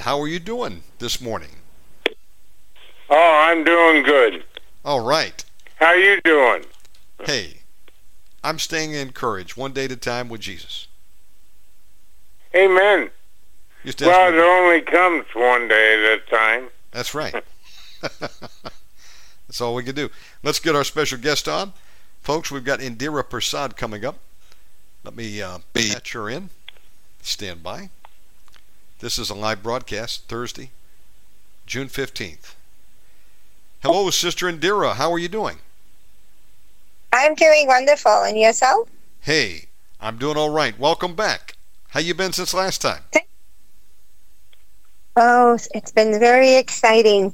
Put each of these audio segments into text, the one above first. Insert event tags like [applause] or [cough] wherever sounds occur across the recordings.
How are you doing this morning? Oh, I'm doing good. All right. How are you doing? Hey, I'm staying encouraged one day at a time with Jesus. Amen. Used to Well, me- it only comes one day at a time. That's right. [laughs] [laughs] That's all we can do. Let's get our special guest on. Folks, we've got Indira Persad coming up. Let me uh, patch her in. Stand by. This is a live broadcast, Thursday, June 15th. Hello, Sister Indira. How are you doing? I'm doing wonderful. And yourself? Hey, I'm doing all right. Welcome back. How you been since last time? Oh, it's been very exciting.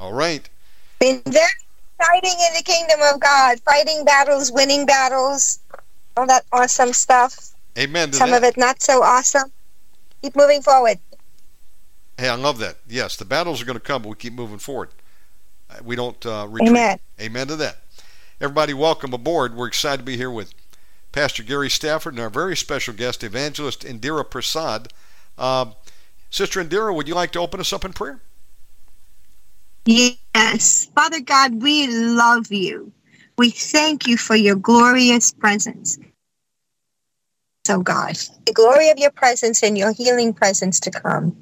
All right. Been very exciting in the kingdom of God. Fighting battles, winning battles, all that awesome stuff. Amen Some that. of it not so awesome. Keep moving forward. Hey, I love that. Yes, the battles are going to come, but we keep moving forward. Uh, We don't uh, retreat. Amen. Amen to that. Everybody, welcome aboard. We're excited to be here with Pastor Gary Stafford and our very special guest, Evangelist Indira Persad. Uh, Sister Indira, would you like to open us up in prayer? Yes. Father God, we love you. We thank you for your glorious presence. So, God, the glory of your presence and your healing presence to come.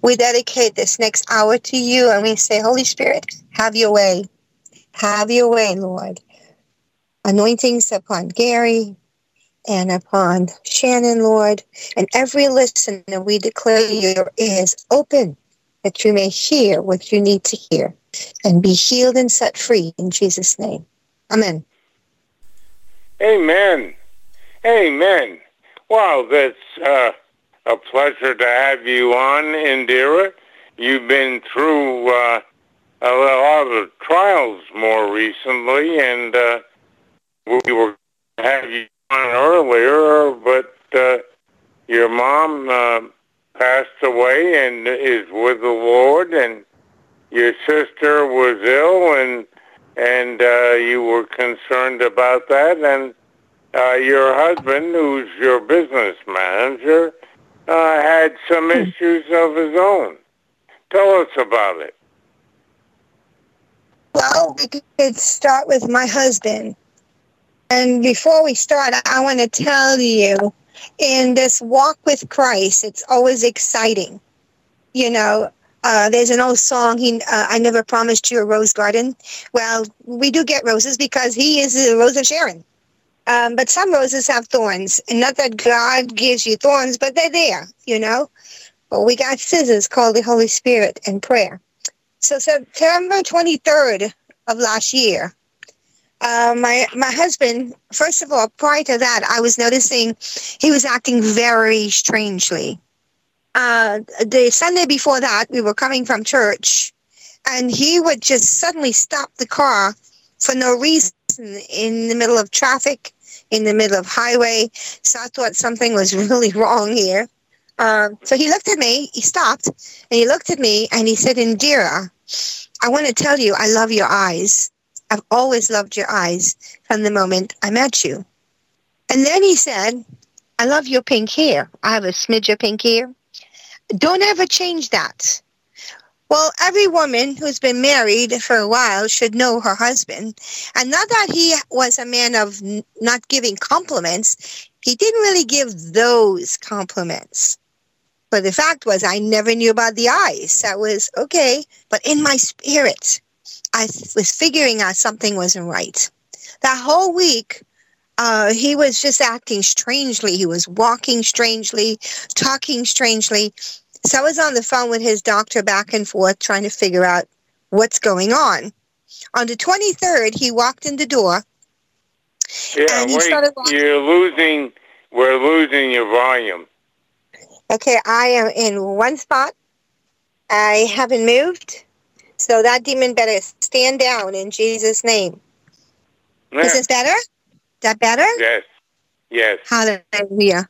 We dedicate this next hour to you and we say, Holy Spirit, have your way. Have your way, Lord. Anointings upon Gary and upon Shannon, Lord, and every listener, we declare your ears open that you may hear what you need to hear and be healed and set free in Jesus' name. Amen. Amen. Amen. Wow, that's uh, a pleasure to have you on, Indira. You've been through uh, a lot of trials more recently, and uh, we were going to have you on earlier, but uh, your mom uh, passed away and is with the Lord, and your sister was ill, and and uh, you were concerned about that, and uh, your husband, who's your business manager, uh, had some issues of his own. Tell us about it. Well, we could start with my husband. And before we start, I want to tell you in this walk with Christ, it's always exciting. You know, uh, there's an old song, he, uh, I never promised you a rose garden. Well, we do get roses because he is the rose of Sharon. Um, but some roses have thorns. And not that God gives you thorns, but they're there, you know. But we got scissors called the Holy Spirit and prayer. So September 23rd of last year, uh, my my husband, first of all, prior to that, I was noticing he was acting very strangely. Uh, the Sunday before that, we were coming from church, and he would just suddenly stop the car for no reason in the middle of traffic, in the middle of highway. So I thought something was [laughs] really wrong here. Um, so he looked at me, he stopped, and he looked at me and he said, Indira, I want to tell you I love your eyes. I've always loved your eyes from the moment I met you. And then he said, I love your pink hair. I have a smidge of pink hair. Don't ever change that. Well, every woman who's been married for a while should know her husband. And not that he was a man of n- not giving compliments, he didn't really give those compliments. But the fact was, I never knew about the eyes. That was okay. But in my spirit, I was figuring out something wasn't right. That whole week, uh, he was just acting strangely. He was walking strangely, talking strangely. So I was on the phone with his doctor back and forth trying to figure out what's going on. On the 23rd, he walked in the door. Yeah, wait, you're losing, we're losing your volume. Okay, I am in one spot. I haven't moved. So that demon better stand down in Jesus' name. Is this better? Is that better? Yes, yes. Hallelujah.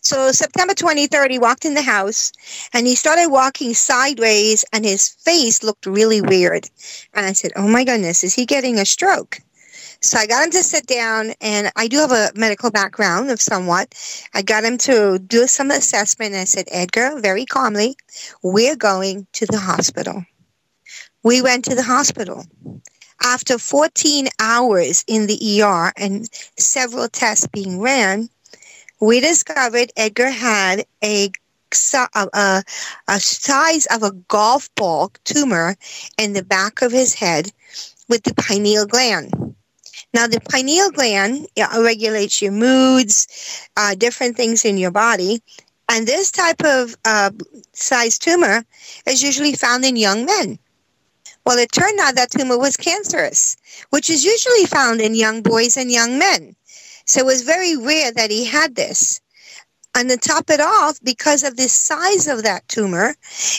So September 23rd, he walked in the house and he started walking sideways and his face looked really weird. And I said, oh my goodness, is he getting a stroke? So I got him to sit down and I do have a medical background of somewhat. I got him to do some assessment and I said, Edgar, very calmly, we're going to the hospital. We went to the hospital. After 14 hours in the ER and several tests being ran, we discovered Edgar had a, a, a, size of a golf ball tumor in the back of his head with the pineal gland. Now, the pineal gland regulates your moods, uh, different things in your body. And this type of uh, size tumor is usually found in young men. Well, it turned out that tumor was cancerous, which is usually found in young boys and young men. So it was very rare that he had this. And to top it off, because of the size of that tumor,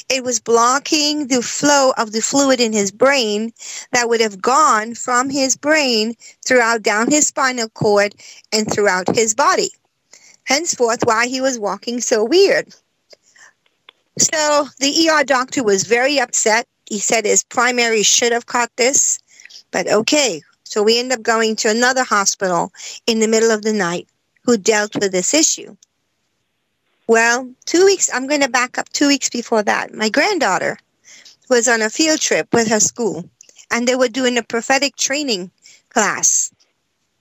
it was blocking the flow of the fluid in his brain that would have gone from his brain throughout down his spinal cord and throughout his body. Henceforth, why he was walking so weird. So the ER doctor was very upset. He said his primary should have caught this, but okay. So we end up going to another hospital in the middle of the night who dealt with this issue. Well, two weeks, I'm going to back up two weeks before that. My granddaughter was on a field trip with her school, and they were doing a prophetic training class.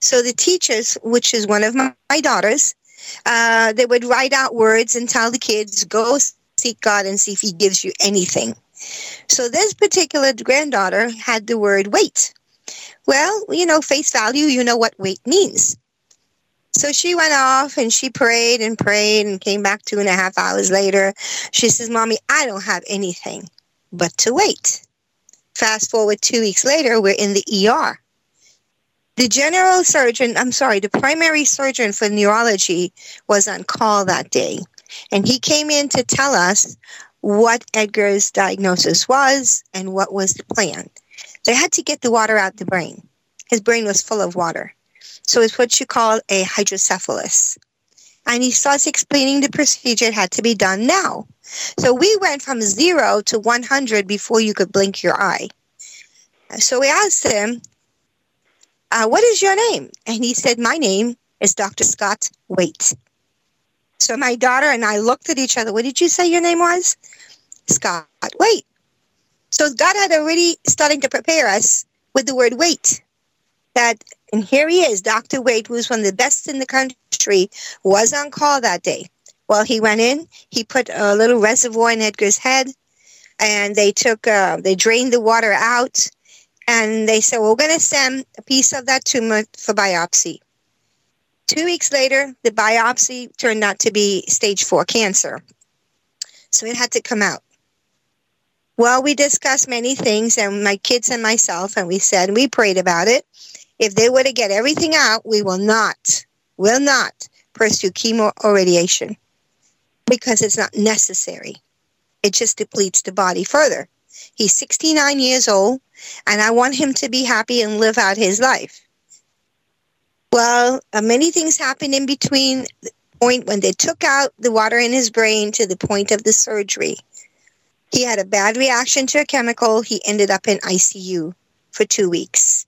So the teachers, which is one of my, my daughters, uh, they would write out words and tell the kids, go seek God and see if he gives you anything. So this particular granddaughter had the word wait. Well, you know, face value, you know what wait means. So she went off and she prayed and prayed and came back two and a half hours later. She says, Mommy, I don't have anything but to wait. Fast forward two weeks later, we're in the ER. The general surgeon, I'm sorry, the primary surgeon for neurology was on call that day. And he came in to tell us what Edgar's diagnosis was and what was the plan. They had to get the water out the brain. His brain was full of water. So it's what you call a hydrocephalus. And he starts explaining the procedure had to be done now. So we went from zero to 100 before you could blink your eye. So we asked him, uh, What is your name? And he said, My name is Dr. Scott Waite. So my daughter and I looked at each other. What did you say your name was? Scott Waite. So God had already starting to prepare us with the word wait. That and here he is, Dr. Waite, who's one of the best in the country, was on call that day. Well, he went in, he put a little reservoir in Edgar's head, and they took, uh, they drained the water out, and they said, well, we're going to send a piece of that tumor for biopsy. Two weeks later, the biopsy turned out to be stage four cancer. So it had to come out. Well, we discussed many things, and my kids and myself, and we said, we prayed about it. if they were to get everything out, we will not, will not pursue chemo or radiation because it's not necessary. It just depletes the body further. He's 69 years old, and I want him to be happy and live out his life. Well, uh, many things happened in between the point when they took out the water in his brain to the point of the surgery. He had a bad reaction to a chemical. He ended up in ICU for two weeks.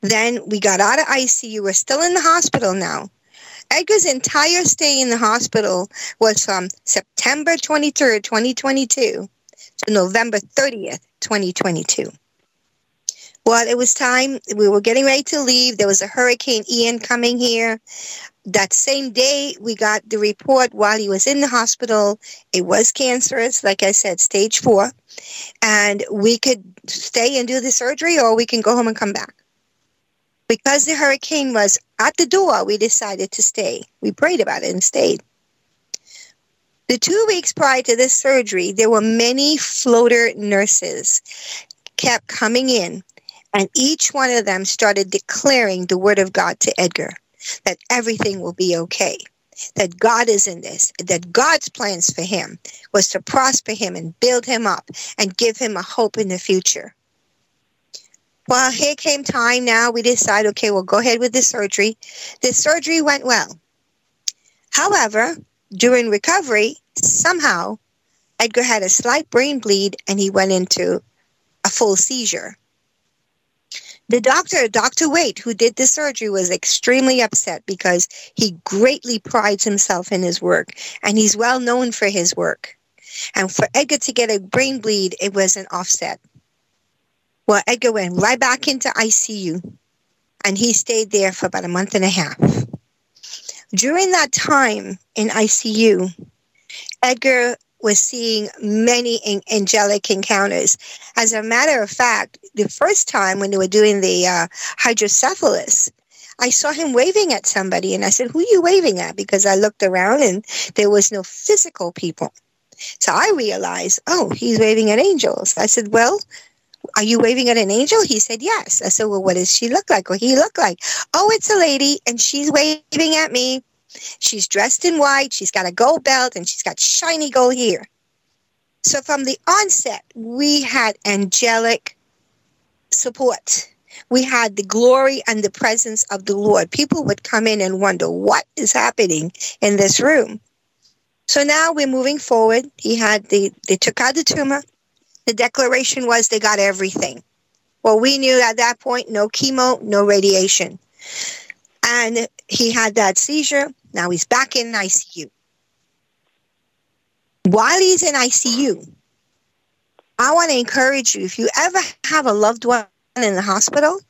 Then we got out of ICU. We're still in the hospital now. Edgar's entire stay in the hospital was from September 23rd, 2022 to November 30th, 2022. Well, it was time. We were getting ready to leave. There was a Hurricane Ian coming here. That same day, we got the report while he was in the hospital. It was cancerous, like I said, stage four. And we could stay and do the surgery or we can go home and come back. Because the hurricane was at the door, we decided to stay. We prayed about it and stayed. The two weeks prior to this surgery, there were many floater nurses kept coming in and each one of them started declaring the word of God to Edgar that everything will be okay, that God is in this, that God's plans for him was to prosper him and build him up and give him a hope in the future. Well, here came time now. We decide, okay, we'll go ahead with the surgery. The surgery went well. However, during recovery, somehow Edgar had a slight brain bleed and he went into a full seizure. The doctor, Dr. Waite, who did the surgery, was extremely upset because he greatly prides himself in his work and he's well known for his work. And for Edgar to get a brain bleed, it was an offset. Well, Edgar went right back into ICU and he stayed there for about a month and a half. During that time in ICU, Edgar was seeing many angelic encounters. As a matter of fact, the first time when they were doing the uh, hydrocephalus, I saw him waving at somebody, and I said, "Who are you waving at?" Because I looked around and there was no physical people. So I realized, oh, he's waving at angels. I said, "Well." Are you waving at an angel? He said, Yes. I said, Well, what does she look like? Or he look like? Oh, it's a lady, and she's waving at me. She's dressed in white, she's got a gold belt, and she's got shiny gold hair. So from the onset, we had angelic support. We had the glory and the presence of the Lord. People would come in and wonder what is happening in this room. So now we're moving forward. He had the they took out the tumor. The declaration was they got everything. Well, we knew at that point no chemo, no radiation. And he had that seizure. Now he's back in ICU. While he's in ICU, I want to encourage you if you ever have a loved one in the hospital,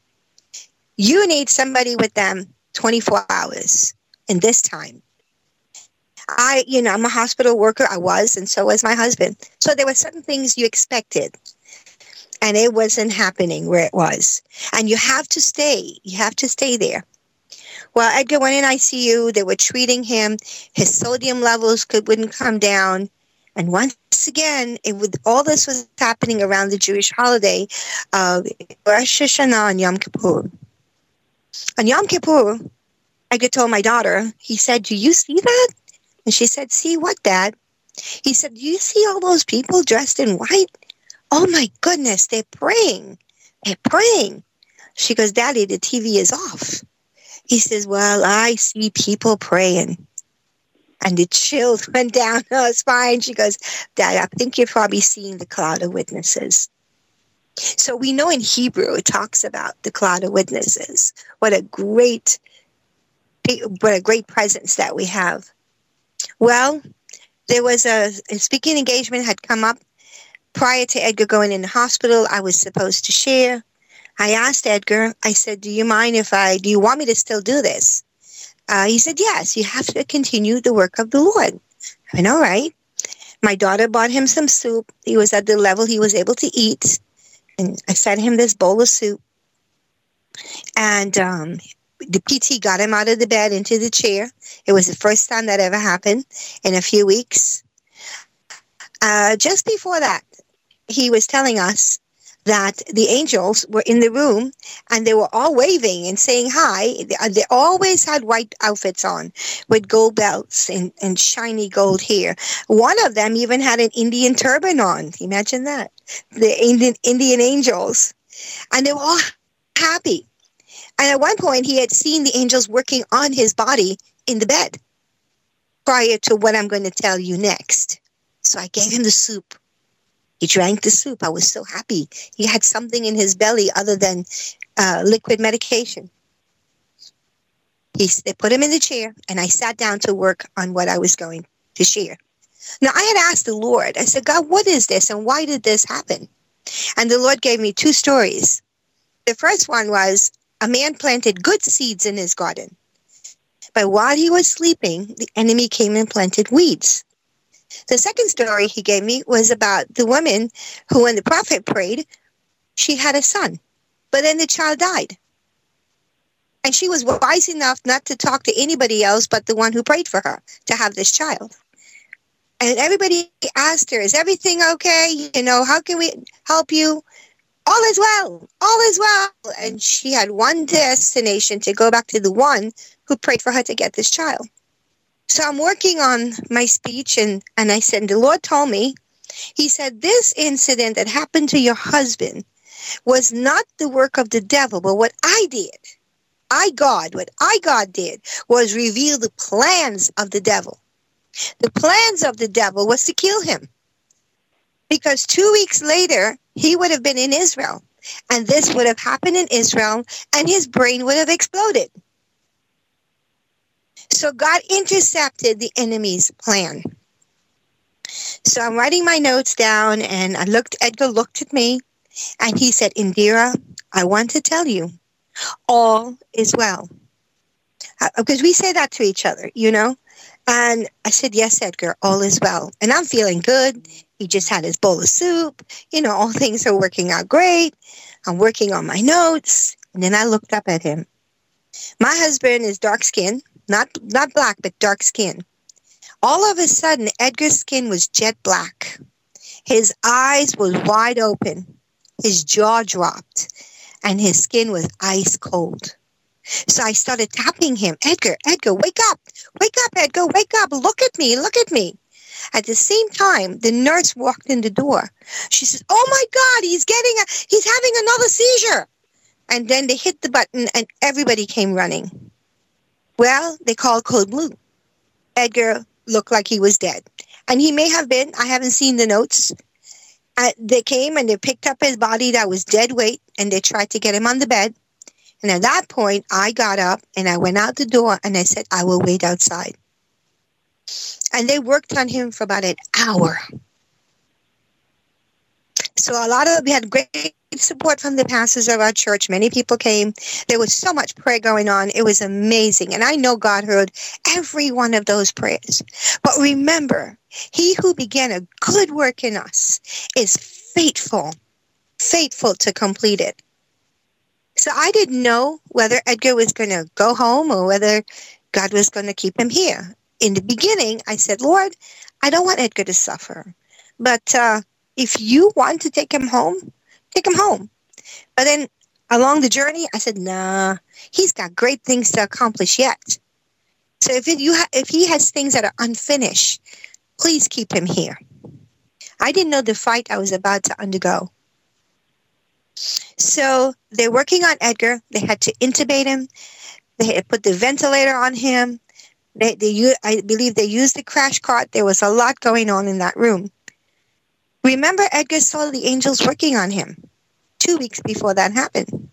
you need somebody with them 24 hours in this time. I, you know, I'm a hospital worker. I was, and so was my husband. So there were certain things you expected, and it wasn't happening where it was. And you have to stay. You have to stay there. Well, Edgar went in ICU. They were treating him. His sodium levels could wouldn't come down. And once again, it would all this was happening around the Jewish holiday of Rosh Hashanah and Yom Kippur. On Yom Kippur, Edgar told my daughter, he said, Do you see that? And she said, See what, Dad? He said, Do you see all those people dressed in white? Oh my goodness, they're praying. They're praying. She goes, Daddy, the TV is off. He says, Well, I see people praying. And the chills [laughs] went down her spine. She goes, Dad, I think you're probably seeing the cloud of witnesses. So we know in Hebrew it talks about the cloud of witnesses. What a great what a great presence that we have. Well, there was a, a speaking engagement had come up prior to Edgar going in the hospital. I was supposed to share. I asked Edgar, I said, Do you mind if I, do you want me to still do this? Uh, he said, Yes, you have to continue the work of the Lord. I went, All right. My daughter bought him some soup. He was at the level he was able to eat. And I fed him this bowl of soup. And um, the PT got him out of the bed into the chair. It was the first time that ever happened in a few weeks. Uh, just before that, he was telling us that the angels were in the room and they were all waving and saying hi. They, uh, always had white outfits on with gold belts and, and shiny gold hair. One of them even had an Indian turban on. Imagine that. The Indian, Indian angels. And they were all happy. And at one point, he had seen the angels working on his body in the bed prior to what I'm going to tell you next. So I gave him the soup he drank the soup. I was so happy. He had something in his belly other than uh, liquid medication. He, they put him in the chair, and I sat down to work on what I was going to share. Now, I had asked the Lord, I said, God, what is this, and why did this happen? And the Lord gave me two stories. The first one was a man planted good seeds in his garden. But while he was sleeping, the enemy came and planted weeds. The second story he gave me was about the woman who, when the prophet prayed, she had a son, but then the child died. And she was wise enough not to talk to anybody else but the one who prayed for her to have this child. And everybody asked her, Is everything okay? You know, how can we help you? All is well. All is well. And she had one destination to go back to the one who prayed for her to get this child. So I'm working on my speech, and, and I said, The Lord told me, He said, This incident that happened to your husband was not the work of the devil, but what I did. I, God, what I, God, did was reveal the plans of the devil. The plans of the devil was to kill him. Because two weeks later, he would have been in Israel. And this would have happened in Israel, and his brain would have exploded. So God intercepted the enemy's plan. So I'm writing my notes down, and I looked. Edgar looked at me, and he said, "Indira, I want to tell you, all is well." Because uh, we say that to each other, you know. And I said, "Yes, Edgar, all is well." And I'm feeling good. He just had his bowl of soup. You know, all [laughs] things are working out great. I'm working on my notes, and then I looked up at him. My husband is dark skinned not not black, but dark skin. All of a sudden, Edgar's skin was jet black. His eyes was wide open. His jaw dropped, and his skin was ice cold. So I started tapping him. Edgar, Edgar, wake up. Wake up, Edgar, wake up. Look at me, look at me. At the same time, the nurse walked in the door. She says, Oh my God, he's getting a, he's having another seizure. And then they hit the button and everybody came running. Well, they called code blue. Edgar looked like he was dead. And he may have been. I haven't seen the notes. Uh, they came and they picked up his body that was dead weight and they tried to get him on the bed. And at that point, I got up and I went out the door and I said, I will wait outside. And they worked on him for about an hour. So a lot of we had great support from the pastors of our church. Many people came. There was so much prayer going on. It was amazing. And I know God heard every one of those prayers. But remember, he who began a good work in us is faithful, faithful to complete it. So I didn't know whether Edgar was going to go home or whether God was going to keep him here. In the beginning, I said, Lord, I don't want Edgar to suffer. But uh, if you want to take him home, take him home. But then along the journey, I said, nah, he's got great things to accomplish yet. So if it, you ha- if he has things that are unfinished, please keep him here. I didn't know the fight I was about to undergo. So they're working on Edgar. They had to intubate him. They had put the ventilator on him. They, they, I believe they used the crash cart. There was a lot going on in that room. Remember, Edgar saw the angels working on him two weeks before that happened.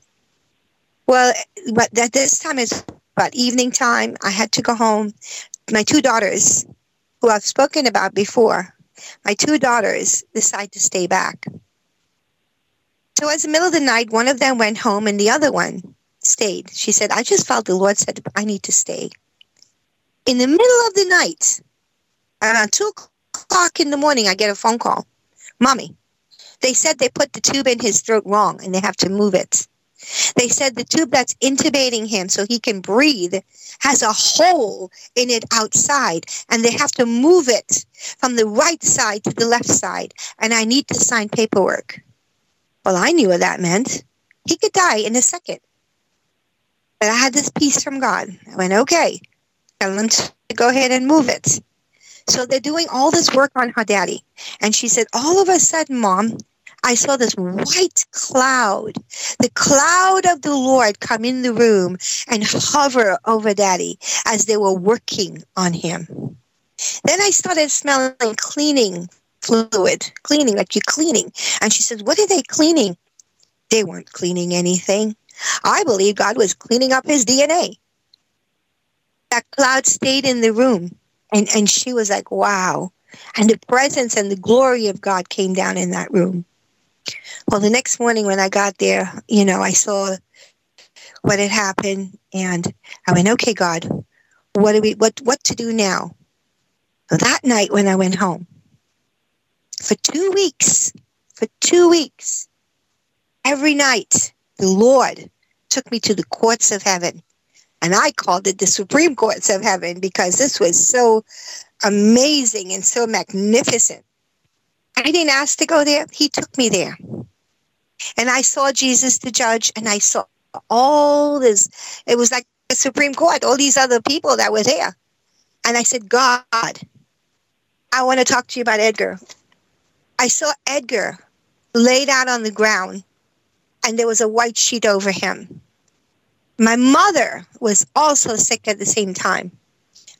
Well, but at this time it's about evening time. I had to go home. My two daughters, who I've spoken about before, my two daughters decide to stay back. So, as the middle of the night, one of them went home and the other one stayed. She said, I just felt the Lord said, I need to stay. In the middle of the night, around 2 o'clock in the morning, I get a phone call. Mommy, they said they put the tube in his throat wrong and they have to move it. They said the tube that's intubating him so he can breathe has a hole in it outside and they have to move it from the right side to the left side. And I need to sign paperwork. Well, I knew what that meant. He could die in a second. But I had this peace from God. I went, okay, tell him to go ahead and move it. So they're doing all this work on her daddy. And she said, all of a sudden, mom, I saw this white cloud, the cloud of the Lord come in the room and hover over daddy as they were working on him. Then I started smelling cleaning fluid, cleaning, like you're cleaning. And she said, What are they cleaning? They weren't cleaning anything. I believe God was cleaning up his DNA. That cloud stayed in the room. And, and she was like, Wow. And the presence and the glory of God came down in that room. Well, the next morning when I got there, you know, I saw what had happened and I went, okay, God, what do we, what, what to do now? That night when I went home, for two weeks, for two weeks, every night, the Lord took me to the courts of heaven. And I called it the Supreme Courts of Heaven because this was so amazing and so magnificent. I didn't ask to go there. He took me there. And I saw Jesus the judge and I saw all this. It was like the Supreme Court, all these other people that were there. And I said, God, I want to talk to you about Edgar. I saw Edgar laid out on the ground and there was a white sheet over him. My mother was also sick at the same time.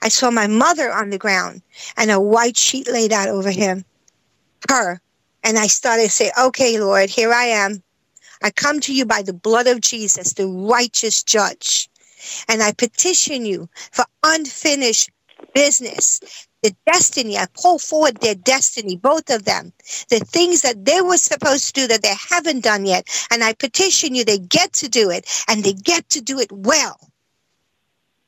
I saw my mother on the ground and a white sheet laid out over him her. And I started to say, okay, Lord, here I am. I come to you by the blood of Jesus, the righteous judge. And I petition you for unfinished business, the destiny. I pull forward their destiny, both of them, the things that they were supposed to do that they haven't done yet. And I petition you, they get to do it and they get to do it well.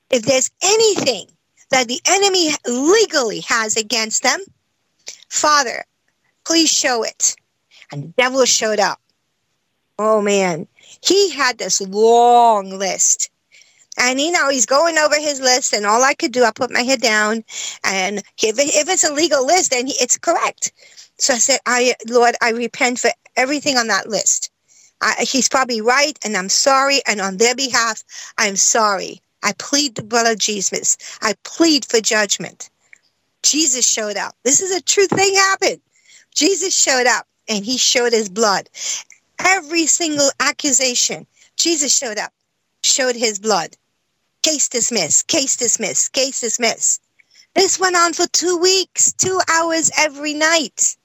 If there's anything that the enemy legally has against them, Father, Please show it. And the devil showed up. Oh man, he had this long list. And you know, he's going over his list, and all I could do, I put my head down, and if, if it's a legal list, then it's correct. So I said, "I, Lord, I repent for everything on that list. I, he's probably right, and I'm sorry, and on their behalf, I'm sorry. I plead the blood of Jesus. I plead for judgment." Jesus showed up. This is a true thing happened. Jesus showed up and he showed his blood. Every single accusation, Jesus showed up, showed his blood. Case dismissed, case dismissed, case dismissed. This went on for two weeks, two hours every night.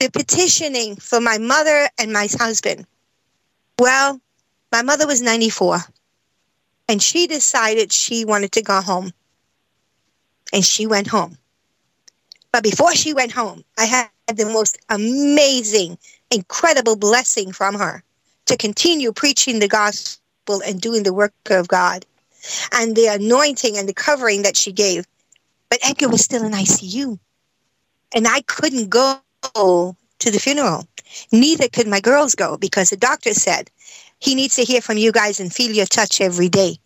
The petitioning for my mother and my husband. Well, my mother was 94 and she decided she wanted to go home. And she went home. But before she went home, I had the most amazing, incredible blessing from her to continue preaching the gospel and doing the work of God and the anointing and the covering that she gave. But Edgar was still in ICU. And I couldn't go to the funeral. Neither could my girls go because the doctor said he needs to hear from you guys and feel your touch every day.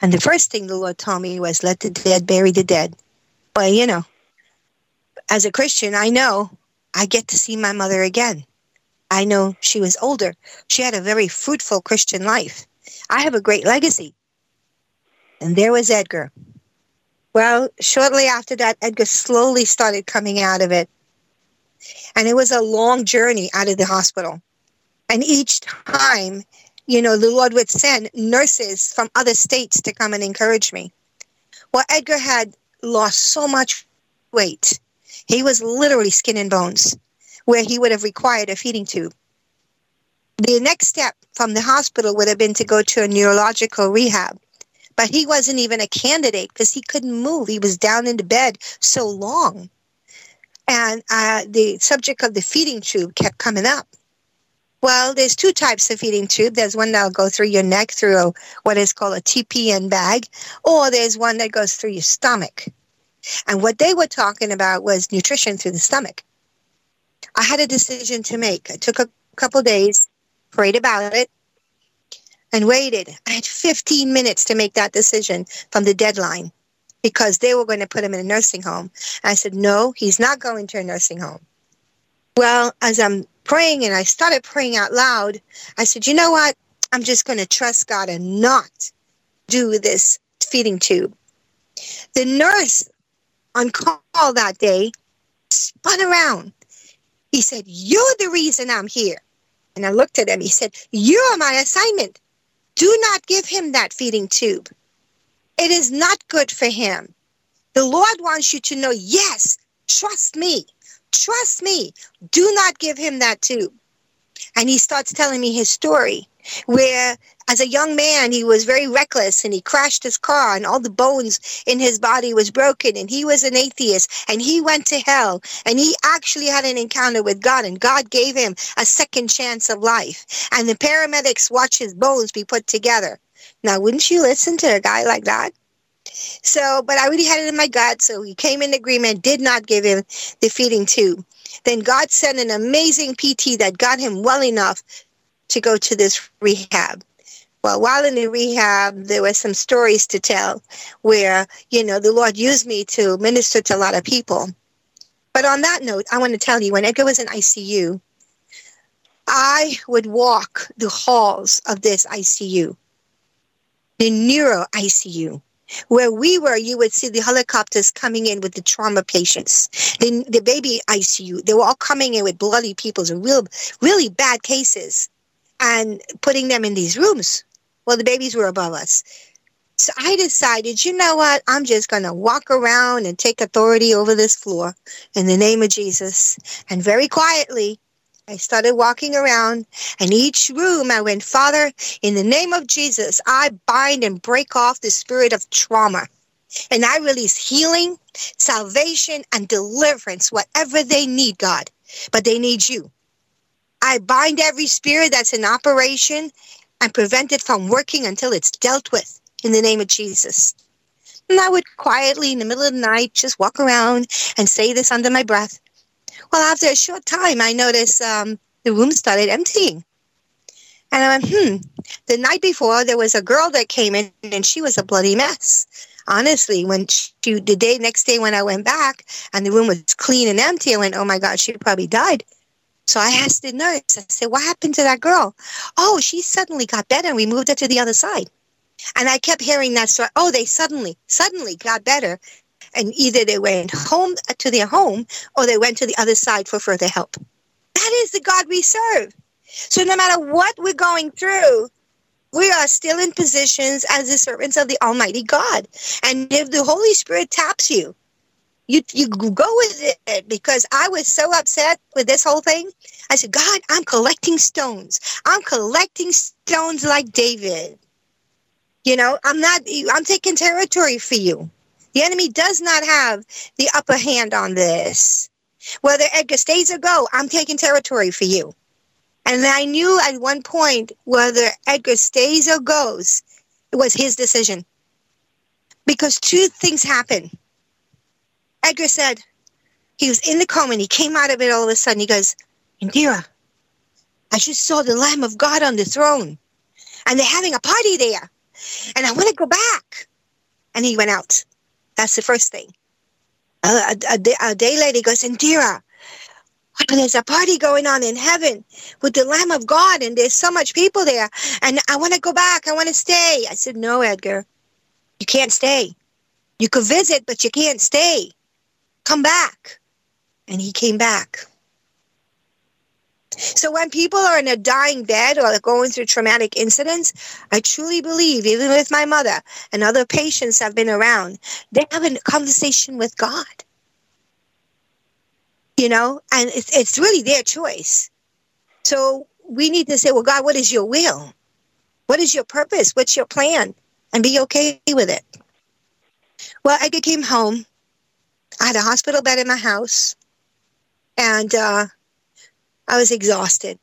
And the first thing the Lord told me was let the dead bury the dead. Well, you know, as a Christian, I know I get to see my mother again. I know she was older. She had a very fruitful Christian life. I have a great legacy. And there was Edgar. Well, shortly after that, Edgar slowly started coming out of it. And it was a long journey out of the hospital. And each time, you know, the Lord would send nurses from other states to come and encourage me. Well, Edgar had lost so much weight he was literally skin and bones, where he would have required a feeding tube. The next step from the hospital would have been to go to a neurological rehab. But he wasn't even a candidate because he couldn't move. He was down into bed so long. And uh, the subject of the feeding tube kept coming up. Well, there's two types of feeding tube. There's one that'll go through your neck through a, what is called a TPN bag, or there's one that goes through your stomach. And what they were talking about was nutrition through the stomach. I had a decision to make. I took a couple days, prayed about it, and waited. I had 15 minutes to make that decision from the deadline because they were going to put him in a nursing home. I said, no, he's not going to a nursing home. Well, as I'm praying and I started praying out loud. I said, you know what? I'm just going to trust God and not do this feeding tube. The nurse on call that day spun around. He said, You're the reason I'm here. And I looked at him. He said, You're my assignment. Do not give him that feeding tube. It is not good for him. The Lord wants you to know, yes, trust me. Trust me. Do not give him that tube. And he starts telling me his story where as a young man he was very reckless and he crashed his car and all the bones in his body was broken and he was an atheist and he went to hell and he actually had an encounter with God and God gave him a second chance of life and the paramedics watched his bones be put together. Now wouldn't you listen to a guy like that? So, but I already had it in my gut. So he came in agreement, did not give him the feeding tube. Then God sent an amazing PT that got him well enough to go to this rehab. Well, while in the rehab, there were some stories to tell where, you know, the Lord used me to minister to a lot of people. But on that note, I want to tell you when Edgar was in ICU, I would walk the halls of this ICU, the neuro ICU. Where we were, you would see the helicopters coming in with the trauma patients, the, the baby ICU. They were all coming in with bloody people, real, really bad cases, and putting them in these rooms. Well, the babies were above us. So I decided, you know what? I'm just going to walk around and take authority over this floor in the name of Jesus. And very quietly, I started walking around, and each room I went, Father, in the name of Jesus, I bind and break off the spirit of trauma. And I release healing, salvation, and deliverance, whatever they need, God. But they need you. I bind every spirit that's in operation and prevent it from working until it's dealt with in the name of Jesus. And I would quietly, in the middle of the night, just walk around and say this under my breath. Well, after a short time, I noticed um, the room started emptying. And I went, hmm. The night before, there was a girl that came in, and she was a bloody mess. Honestly, when she, the day next day when I went back and the room was clean and empty, I went, oh my God, she probably died. So I asked the nurse, I said, what happened to that girl? Oh, she suddenly got better and we moved her to the other side. And I kept hearing that story. Oh, they suddenly, suddenly got better and either they went home uh, to their home or they went to the other side for further help. That is the God we serve. So no matter what we're going through, we are still in positions as the servants of the Almighty God. And if the Holy Spirit taps you, you you go with it because I was so upset with this whole thing. I said, God, I'm collecting stones. I'm collecting stones like David. You know, I'm not. I'm taking territory for you. The enemy does not have the upper hand on this. Whether Edgar stays or go, I'm taking territory for you. And I knew at one point whether Edgar stays or goes, it was his decision. Because two things happen. Edgar said he was in the coma and he came out of it all of a sudden. He goes, Indira, I just saw the Lamb of God on the throne and they're having a party there. And I want to go back. And he went out. That's the first thing. A, a, a, a day later, he goes, Indira, there's a party going on in heaven with the Lamb of God, and there's so much people there, and I want to go back. I want to stay. I said, No, Edgar, you can't stay. You could visit, but you can't stay. Come back. And he came back. So when people are in a dying bed or going through traumatic incidents, I truly believe, even with my mother and other patients I've been around, they have a conversation with God. You know, and it's, it's really their choice. So we need to say, well, God, what is your will? What is your purpose? What's your plan? And be okay with it. Well, I came home. I had a hospital bed in my house. And uh, I was exhausted,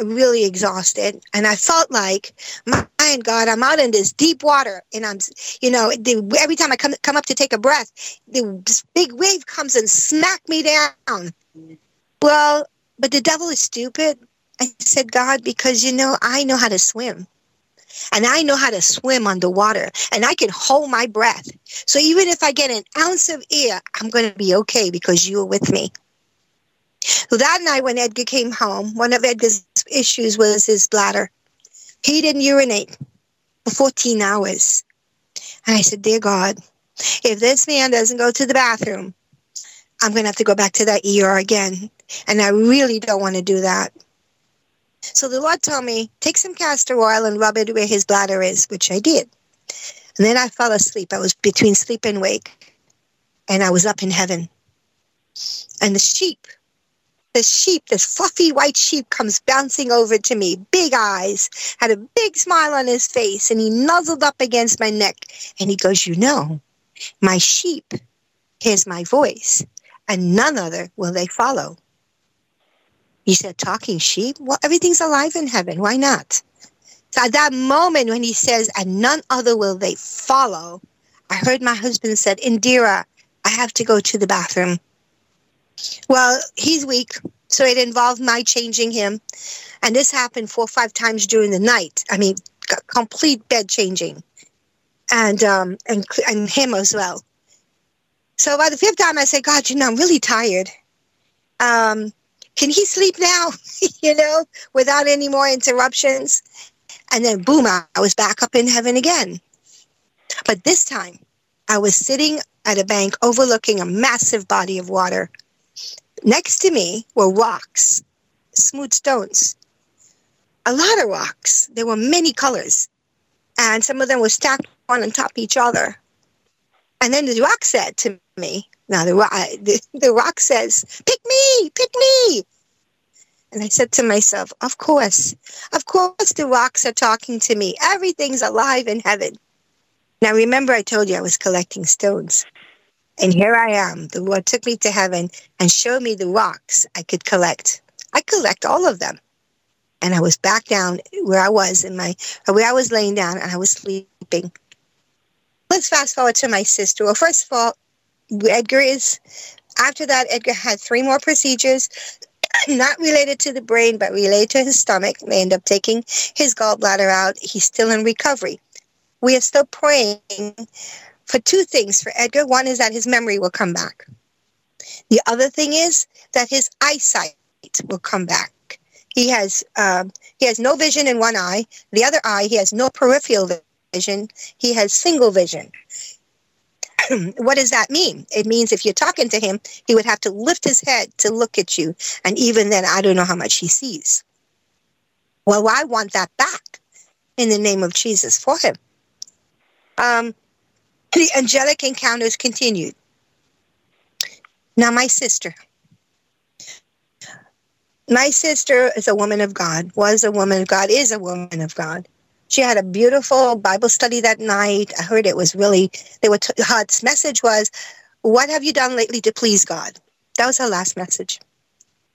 really exhausted. And I felt like, my God, I'm out in this deep water. And I'm, you know, the, every time I come, come up to take a breath, the big wave comes and smack me down. Well, but the devil is stupid. I said, God, because, you know, I know how to swim and I know how to swim underwater and I can hold my breath. So even if I get an ounce of air, I'm going to be okay because you're with me. So that night when Edgar came home, one of Edgar's issues was his bladder. He didn't urinate for 14 hours. And I said, Dear God, if this man doesn't go to the bathroom, I'm going to have to go back to that ER again. And I really don't want to do that. So the Lord told me, take some castor oil and rub it where his bladder is, which I did. And then I fell asleep. I was between sleep and wake. And I was up in heaven. And the sheep, the sheep, this fluffy white sheep comes bouncing over to me, big eyes, had a big smile on his face, and he nuzzled up against my neck. And he goes, You know, my sheep hears my voice, and none other will they follow. He said, Talking sheep? Well, everything's alive in heaven. Why not? So at that moment when he says, And none other will they follow, I heard my husband said, Indira, I have to go to the bathroom. Well, he's weak, so it involved my changing him. And this happened four or five times during the night. I mean, complete bed changing. And, um, and, and him as well. So by the fifth time, I said, God, you know, I'm really tired. Um, can he sleep now? [laughs] you know, without any more interruptions. And then boom, I was back up in heaven again. But this time, I was sitting at a bank overlooking a massive body of water. Next to me were rocks, smooth stones, a lot of rocks. There were many colors, and some of them were stacked one on top of each other. And then the rock said to me, now the the, the rock says, pick me, pick me. And I said to myself, of course, of course the rocks are talking to me. Everything's alive in heaven. Now remember I told you I was collecting stones. And here I am. The Lord took me to heaven and showed me the rocks I could collect. I collect all of them. And I was back down where I was in my where I was laying down and I was sleeping. Let's fast forward to my sister. Well, first of all, Edgar is, after that, Edgar had three more procedures, [clears throat] not related to the brain, but related to his stomach. They end up taking his gallbladder out. He's still in recovery. We are still praying for two things for Edgar. One is that his memory will come back. The other thing is that his eyesight will come back. He has um, he has no vision in one eye. The other eye, he has no peripheral vision. He has single vision. [clears throat] what does that mean? It means if you're talking to him, he would have to lift his head to look at you. And even then, I don't know how much he sees. Well, I want that back in the name of Jesus for him. Um, the angelic encounters continued. Now, my sister. My sister is a woman of God, was a woman of God, is a woman of God. She had a beautiful Bible study that night. I heard it was really, they were, t- her message was, What have you done lately to please God? That was her last message.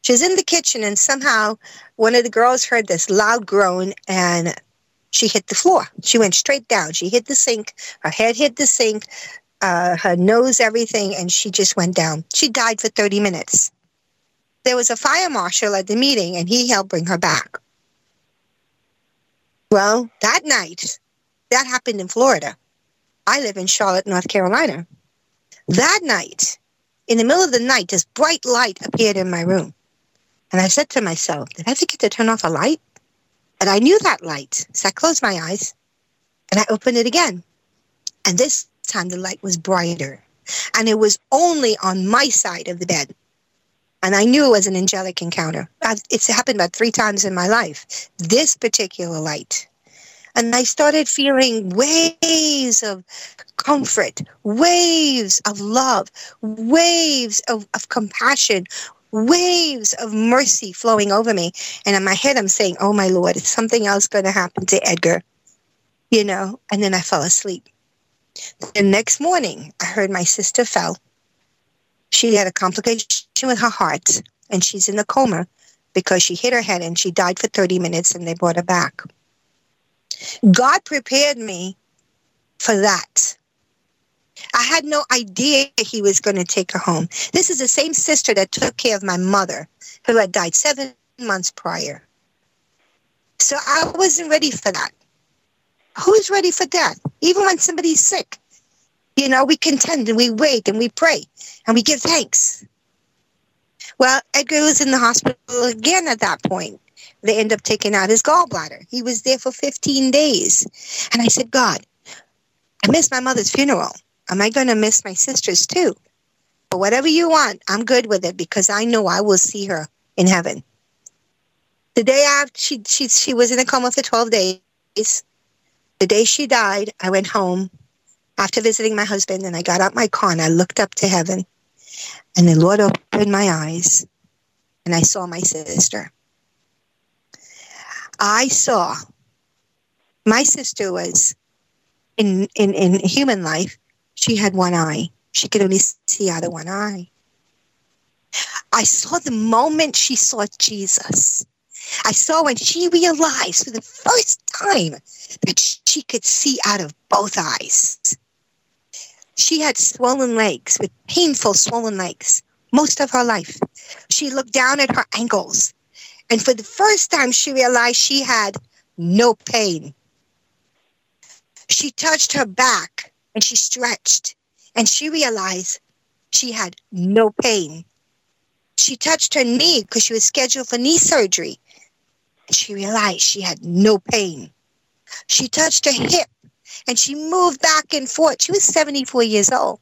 She was in the kitchen, and somehow one of the girls heard this loud groan and she hit the floor. She went straight down. She hit the sink. Her head hit the sink, uh, her nose, everything, and she just went down. She died for 30 minutes. There was a fire marshal at the meeting, and he helped bring her back. Well, that night, that happened in Florida. I live in Charlotte, North Carolina. That night, in the middle of the night, this bright light appeared in my room. And I said to myself, did I forget to turn off a light? And I knew that light. So I closed my eyes and I opened it again. And this time the light was brighter. And it was only on my side of the bed. And I knew it was an angelic encounter. It's happened about three times in my life. This particular light. And I started feeling waves of comfort, waves of love, waves of, of compassion, waves of mercy flowing over me. And in my head, I'm saying, Oh my Lord, is something else going to happen to Edgar? You know, and then I fell asleep. The next morning, I heard my sister fell she had a complication with her heart and she's in a coma because she hit her head and she died for 30 minutes and they brought her back. God prepared me for that. I had no idea he was going to take her home. This is the same sister that took care of my mother who had died seven months prior. So I wasn't ready for that. Who's ready for death? Even when somebody's sick. You know, we contend and we wait and we pray and we give thanks. Well, Edgar was in the hospital again at that point. They end up taking out his gallbladder. He was there for 15 days. And I said, God, I missed my mother's funeral. Am I going to miss my sister's too? But whatever you want, I'm good with it because I know I will see her in heaven. The day after she, she, she was in a coma for 12 days, the day she died, I went home after visiting my husband and I got out my car and I looked up to heaven and the Lord opened my eyes and I saw my sister. I saw my sister was in, in, in human life, she had one eye. She could only see out of one eye. I saw the moment she saw Jesus. I saw when she realized for the first time that she could see out of both eyes. She had swollen legs with painful swollen legs most of her life. She looked down at her ankles, and for the first time, she realized she had no pain. She touched her back and she stretched, and she realized she had no pain. She touched her knee because she was scheduled for knee surgery, and she realized she had no pain. She touched her hip and she moved back and forth. She was 74 years old.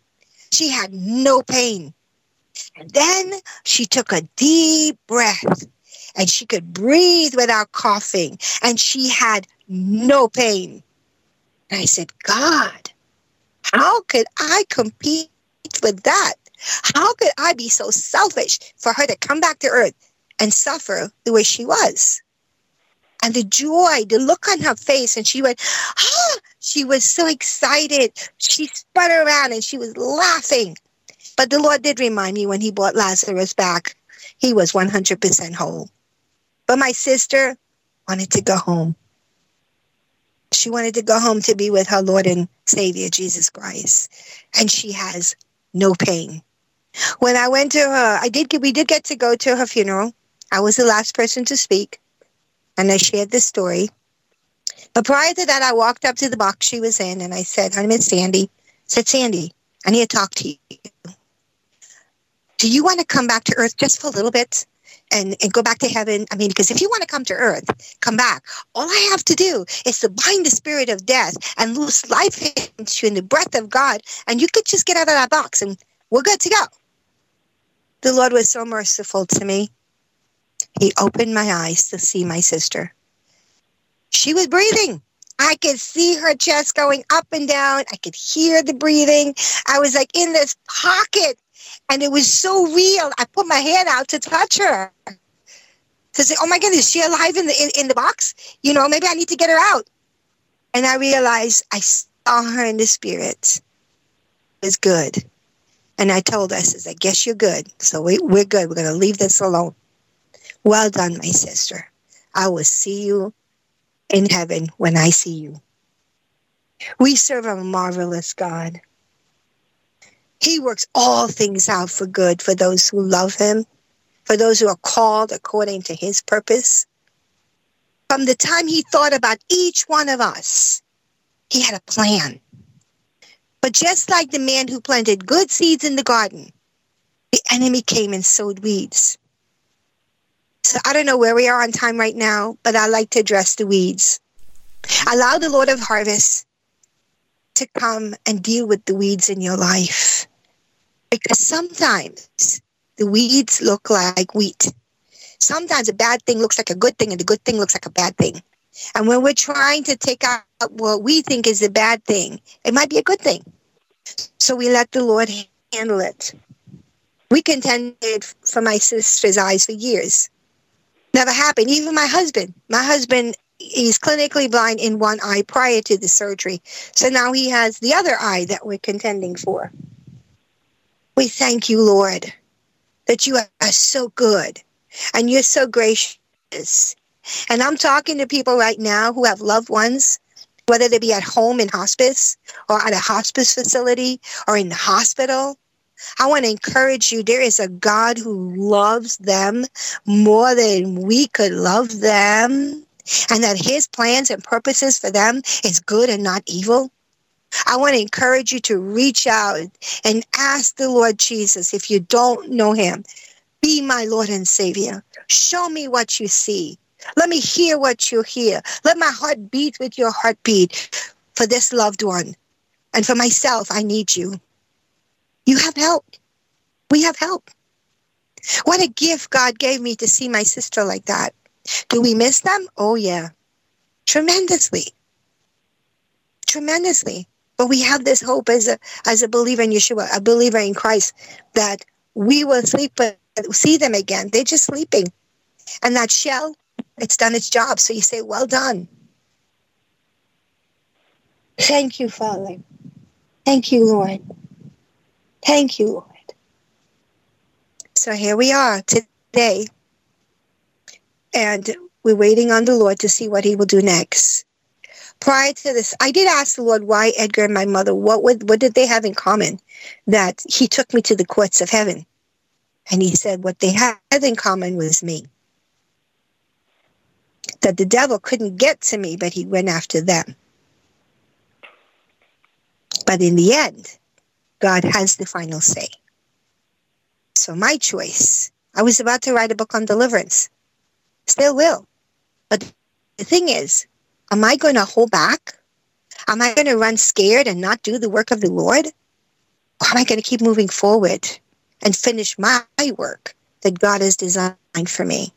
She had no pain. And then she took a deep breath and she could breathe without coughing and she had no pain. And I said, God, how could I compete with that? How could I be so selfish for her to come back to earth and suffer the way she was? And the joy, the look on her face, and she went, ah, she was so excited. She spun around and she was laughing. But the Lord did remind me when He brought Lazarus back, he was 100% whole. But my sister wanted to go home. She wanted to go home to be with her Lord and Savior, Jesus Christ. And she has no pain. When I went to her, I did, we did get to go to her funeral. I was the last person to speak. And I shared this story. But prior to that, I walked up to the box she was in and I said, name is Sandy. I said, Sandy, I need to talk to you. Do you want to come back to earth just for a little bit? and, and go back to heaven. I mean, because if you want to come to earth, come back. All I have to do is to bind the spirit of death and loose life into you in the breath of God, and you could just get out of that box and we're good to go. The Lord was so merciful to me. He opened my eyes to see my sister. She was breathing. I could see her chest going up and down. I could hear the breathing. I was like in this pocket and it was so real. I put my hand out to touch her to say, "Oh my goodness, is she alive in the in, in the box? You know, maybe I need to get her out." And I realized I saw her in the spirit. It was good, and I told her, "I says, I guess you're good. So we, we're good. We're going to leave this alone." Well done, my sister. I will see you in heaven when I see you. We serve a marvelous God. He works all things out for good for those who love him, for those who are called according to his purpose. From the time he thought about each one of us, he had a plan. But just like the man who planted good seeds in the garden, the enemy came and sowed weeds. So I don't know where we are on time right now, but I like to address the weeds. Allow the Lord of harvest to come and deal with the weeds in your life. Because sometimes the weeds look like wheat. Sometimes a bad thing looks like a good thing and the good thing looks like a bad thing. And when we're trying to take out what we think is a bad thing, it might be a good thing. So we let the Lord handle it. We contended for my sister's eyes for years. Never happened. Even my husband. My husband he's clinically blind in one eye prior to the surgery. So now he has the other eye that we're contending for. We thank you, Lord, that you are so good and you're so gracious. And I'm talking to people right now who have loved ones, whether they be at home in hospice or at a hospice facility or in the hospital. I want to encourage you. There is a God who loves them more than we could love them and that his plans and purposes for them is good and not evil. I want to encourage you to reach out and ask the Lord Jesus if you don't know him. Be my Lord and Savior. Show me what you see. Let me hear what you hear. Let my heart beat with your heartbeat for this loved one. And for myself, I need you. You have help. We have help. What a gift God gave me to see my sister like that. Do we miss them? Oh, yeah. Tremendously. Tremendously. But we have this hope as a as a believer in Yeshua, a believer in Christ, that we will sleep but see them again. They're just sleeping. And that shell, it's done its job. So you say, Well done. Thank you, Father. Thank you, Lord. Thank you, Lord. So here we are today. And we're waiting on the Lord to see what he will do next. Prior to this, I did ask the Lord why Edgar and my mother, what would, what did they have in common? That he took me to the courts of heaven. And he said what they had in common was me. That the devil couldn't get to me, but he went after them. But in the end, God has the final say. So my choice, I was about to write a book on deliverance. Still will. But the thing is, am I going to hold back? Am I going to run scared and not do the work of the Lord? Or am I going to keep moving forward and finish my work that God has designed for me?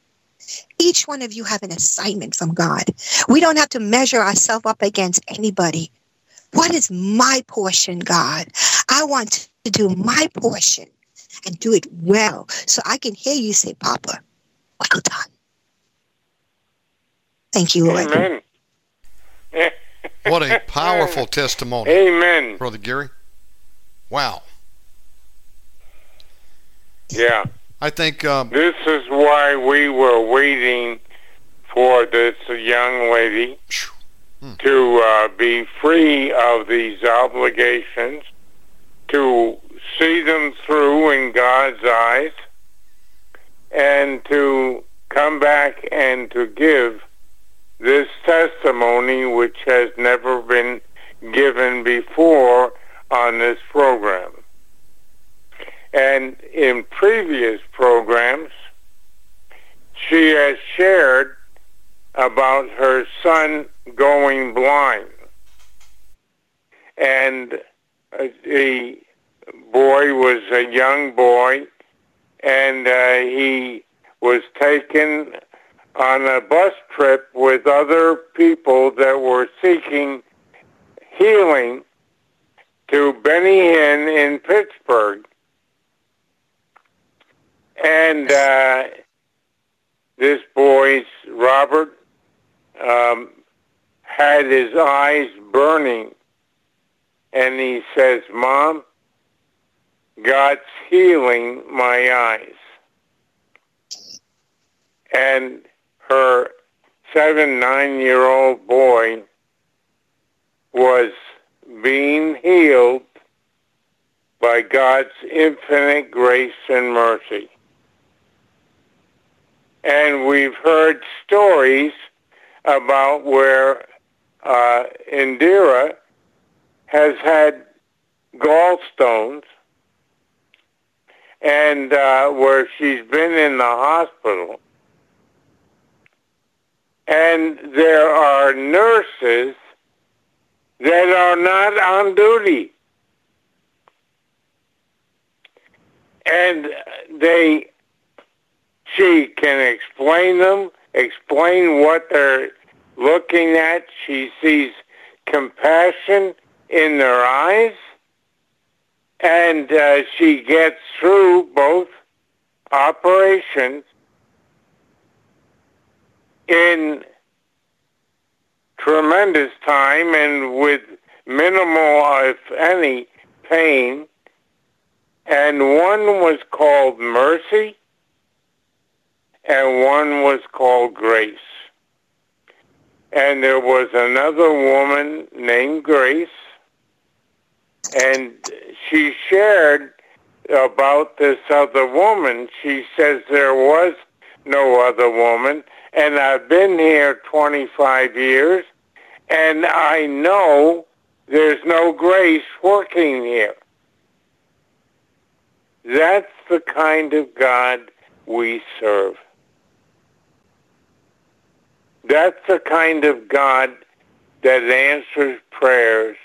Each one of you have an assignment from God. We don't have to measure ourselves up against anybody. What is my portion, God? I want to do my portion and do it well so I can hear you say, Papa, well done. Thank you, Lord. Amen. What a [laughs] powerful testimony, Amen. Brother Gary. Wow. Yeah. I think um, This is why we were waiting for this young lady to uh, be free of these obligations, to see them through in God's eyes, and to come back and to give this testimony which has never been given before on this program. And in previous programs, she has shared about her son going blind. And the boy was a young boy, and uh, he was taken on a bus trip with other people that were seeking healing to Benny Hinn in Pittsburgh. And uh, this boy's Robert um, had his eyes burning, and he says, "Mom, God's healing my eyes." And her seven, nine-year-old boy was being healed by God's infinite grace and mercy. And we've heard stories about where uh, Indira has had gallstones and uh, where she's been in the hospital. And there are nurses that are not on duty. And they, she can explain them, explain what they're looking at. She sees compassion in their eyes, and uh, she gets through both operations in tremendous time and with minimal, if any, pain. And one was called mercy, and one was called grace. And there was another woman named Grace, and she shared about this other woman. She says there was no other woman, and I've been here 25 years, and I know there's no grace working here. That's the kind of God we serve. That's the kind of God that answers prayers.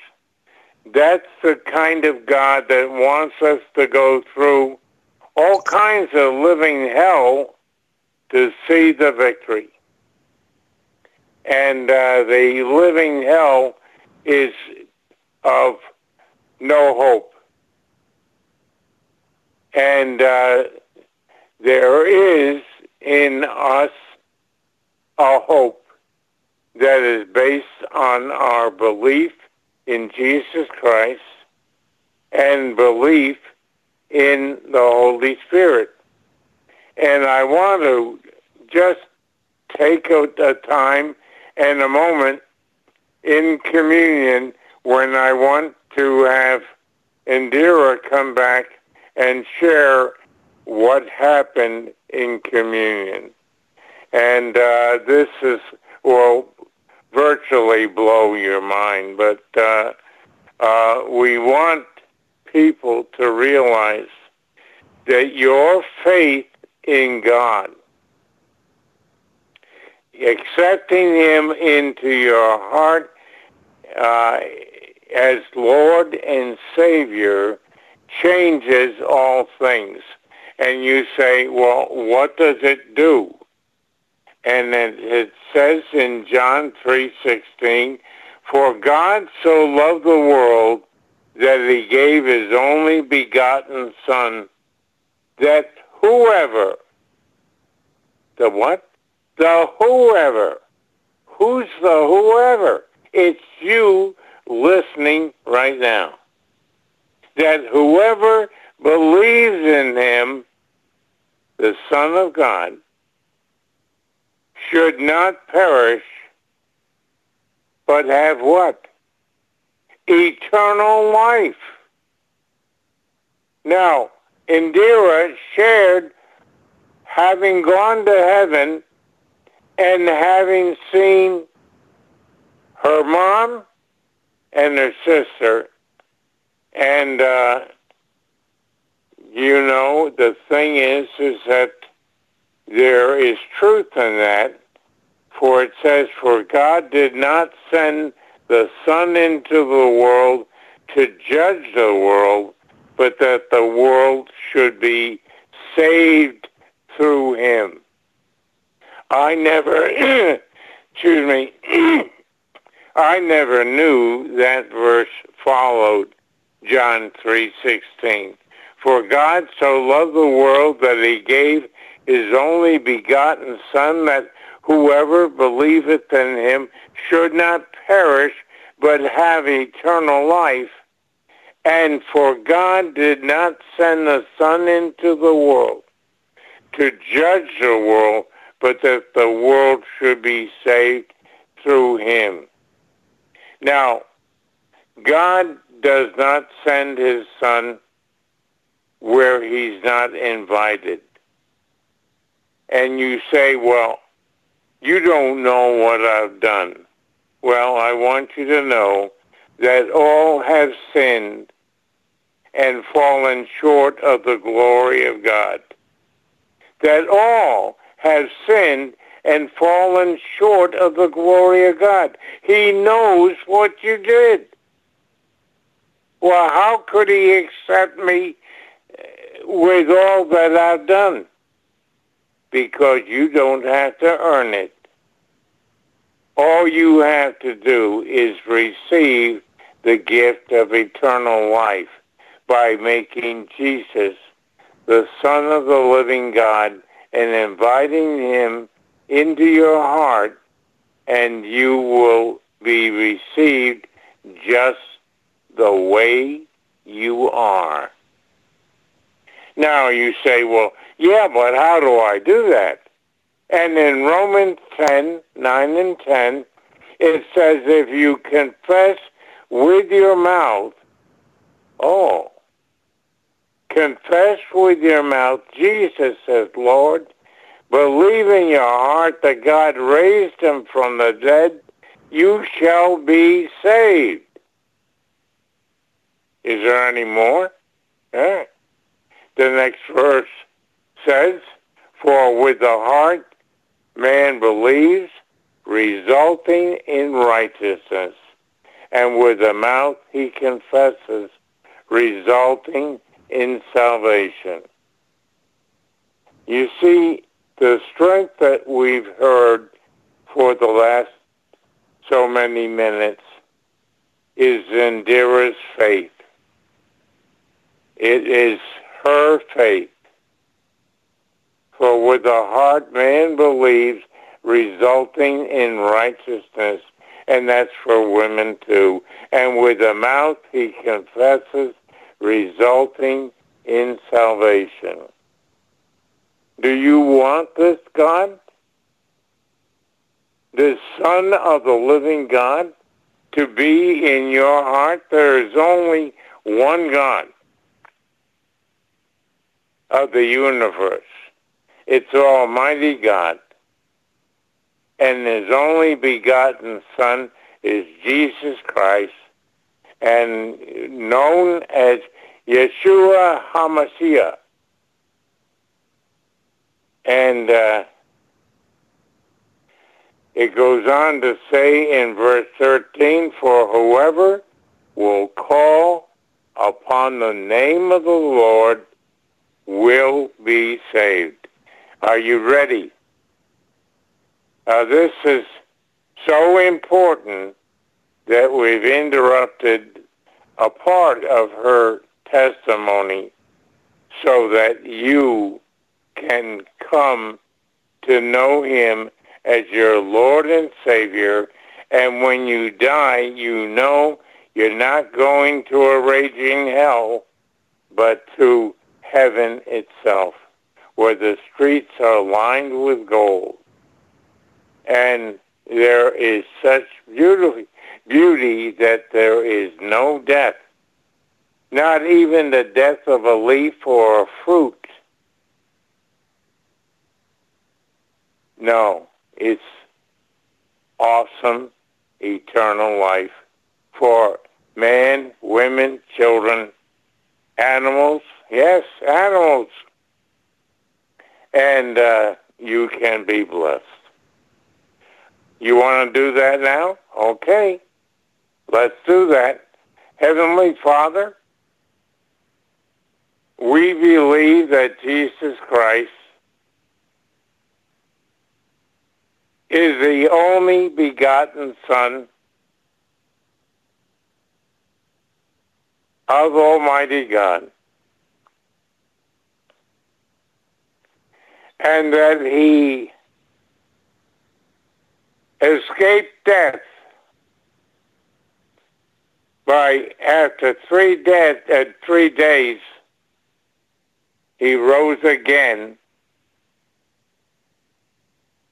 That's the kind of God that wants us to go through all kinds of living hell to see the victory. And uh, the living hell is of no hope. And uh, there is in us a hope that is based on our belief in Jesus Christ and belief in the Holy Spirit. And I want to just take a, time and a moment in communion when I want to have Indira come back and share what happened in communion. And uh, this is, will virtually blow your mind, but uh, uh, we want people to realize that your faith in God, accepting Him into your heart uh, as Lord and Savior, changes all things. And you say, well, what does it do? And it, it says in John 3.16, For God so loved the world that he gave his only begotten Son, that whoever, the what? The whoever. Who's the whoever? It's you listening right now. That whoever believes in him, the Son of God, should not perish, but have what? eternal life. Now, Indira shared having gone to heaven and having seen her mom and her sister. And, uh, you know, the thing is, is that there is truth in that. For it says, for God did not send the Son into the world to judge the world, but that the world should be saved through him. I never, [clears throat] excuse me, [clears throat] I never knew that verse followed John 3:16. For God so loved the world that he gave his only begotten son that whoever believeth in him should not perish, but have eternal life. And for God did not send the Son into the world to judge the world, but that the world should be saved through him. Now, God does not send his Son where he's not invited. And you say, well, you don't know what I've done. Well, I want you to know that all have sinned and fallen short of the glory of God. That all have sinned and fallen short of the glory of God. He knows what you did. Well, how could he accept me uh, with all that I've done? Because you don't have to earn it. All you have to do is receive the gift of eternal life by making Jesus the Son of the living God and inviting him into your heart and you will be received just the way you are. Now you say, well, yeah, but how do I do that? And in Romans 10, 9 and 10, it says if you confess with your mouth, oh, confess with your mouth Jesus is Lord, believe in your heart that God raised him from the dead, you shall be saved. Is there any more? Yeah. The next verse says, For with the heart man believes, resulting in righteousness, and with the mouth he confesses, resulting in salvation. You see, the strength that we've heard for the last so many minutes is Indira's faith. It is her faith. For with the heart man believes, resulting in righteousness, and that's for women too. And with the mouth he confesses, resulting in salvation. Do you want this God? The Son of the living God to be in your heart? There is only one God of the universe. It's Almighty God. And his only begotten Son is Jesus Christ and known as Yeshua HaMashiach. And uh, it goes on to say in verse 13, For whoever will call upon the name of the Lord will be saved. Are you ready? Uh, this is so important that we've interrupted a part of her testimony so that you can come to know him as your Lord and Savior. And when you die, you know you're not going to a raging hell, but to heaven itself, where the streets are lined with gold. And there is such beauty, beauty that there is no death, not even the death of a leaf or a fruit. No, it's awesome eternal life for man, women, children, animals, yes, animals. And uh, you can be blessed. You want to do that now? Okay. Let's do that. Heavenly Father, we believe that Jesus Christ is the only begotten Son of Almighty God. And that he escaped death by after three death at uh, three days he rose again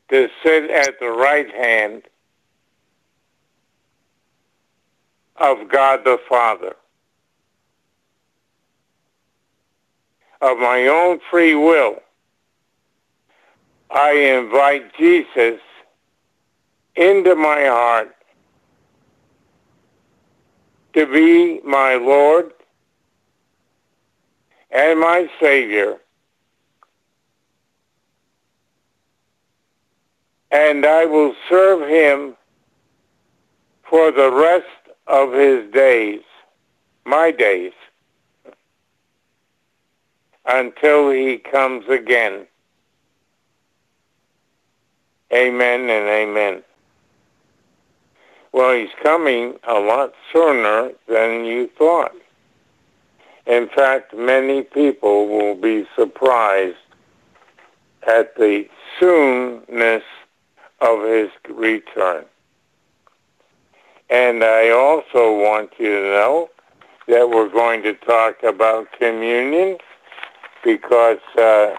to sit at the right hand of God the Father. Of my own free will, I invite Jesus into my heart to be my Lord and my Savior and I will serve him for the rest of his days, my days, until he comes again. Amen and amen. Well, he's coming a lot sooner than you thought. In fact, many people will be surprised at the soonness of his return. And I also want you to know that we're going to talk about communion because uh,